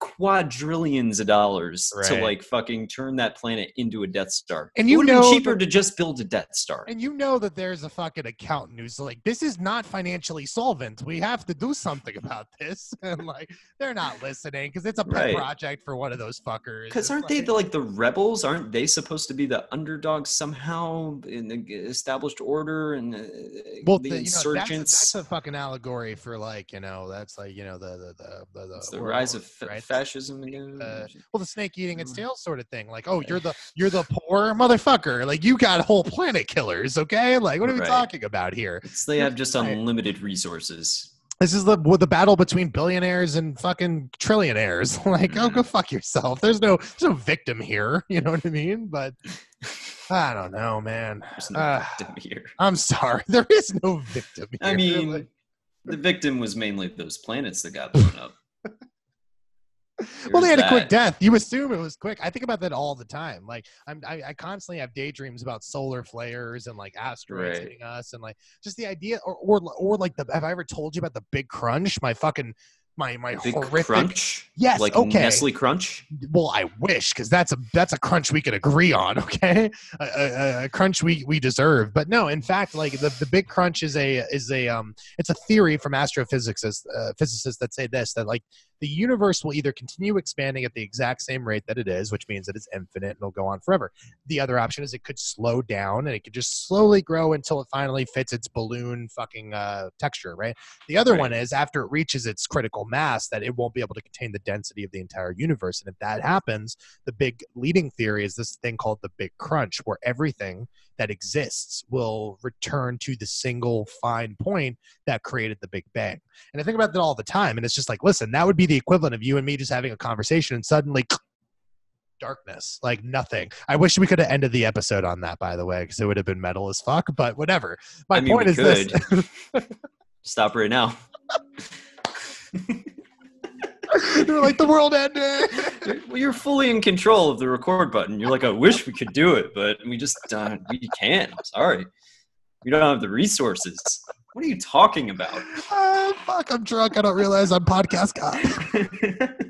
quadrillions of dollars to like fucking turn that planet into a Death Star. And you would have know cheaper that- to just build a Death Star. and you know that there's a fucking accountant who's like, this is not financially solvent. We have to do something about this. And like, they're not listening because it's a pet Right. project for one of those fuckers. Because aren't they like- the, like the rebels? Aren't they supposed to be the underdogs somehow in the established order and uh, well, the, the, you know, that's, a, insurgents? that's a fucking allegory for like, you know, that's like, you know, the the the the, the, It's the rise of fa- right? fascism again. Uh, well the snake eating its Mm. tail sort of thing like oh you're the you're the poor motherfucker like you got whole planet killers okay like what are we Right. talking about here It's, they have just unlimited resources. this is the the battle between billionaires and fucking trillionaires like oh Mm. go fuck yourself there's no there's no victim here you know what i mean but i don't know man There's no Uh, victim here. i'm sorry there is no victim here I mean, Like, the victim was mainly those planets that got blown up. Well, they had There's a quick death. You assume it was quick. I think about that all the time. Like I'm, I, I constantly have daydreams about solar flares and like asteroids Right. hitting us, and like just the idea, or or or like the. Have I ever told you about the Big Crunch? My fucking my my Big horrific. crunch. Yes, like okay. Nestle Crunch. Well, I wish because that's a that's a crunch we could agree on. Okay, a, a, a crunch we we deserve. But no, in fact, like the, the big crunch is a is a um it's a theory from astrophysicists uh, physicists that say this that like the universe will either continue expanding at the exact same rate that it is, which means that it's infinite and it'll go on forever. The other option is it could slow down and it could just slowly grow until it finally fits its balloon fucking uh, texture, right? The other Right. one is after it reaches its critical mass that it won't be able to contain the density of the entire universe. And if that happens, the big leading theory is this thing called the big crunch, where everything that exists will return to the single fine point that created the Big Bang. And I think about that all the time. And it's just like, listen, that would be the equivalent of you and me just having a conversation and suddenly darkness, like nothing. I wish we could have ended the episode on that, by the way, because it would have been metal as fuck. But whatever. My I mean, point is this. Stop right now. They're like the world ended. Well, you're fully in control of the record button. You're like, I wish we could do it, but we just uh, we can't. I'm sorry, we don't have the resources. What are you talking about? Ah, fuck, I'm drunk. I don't realize I'm podcast god.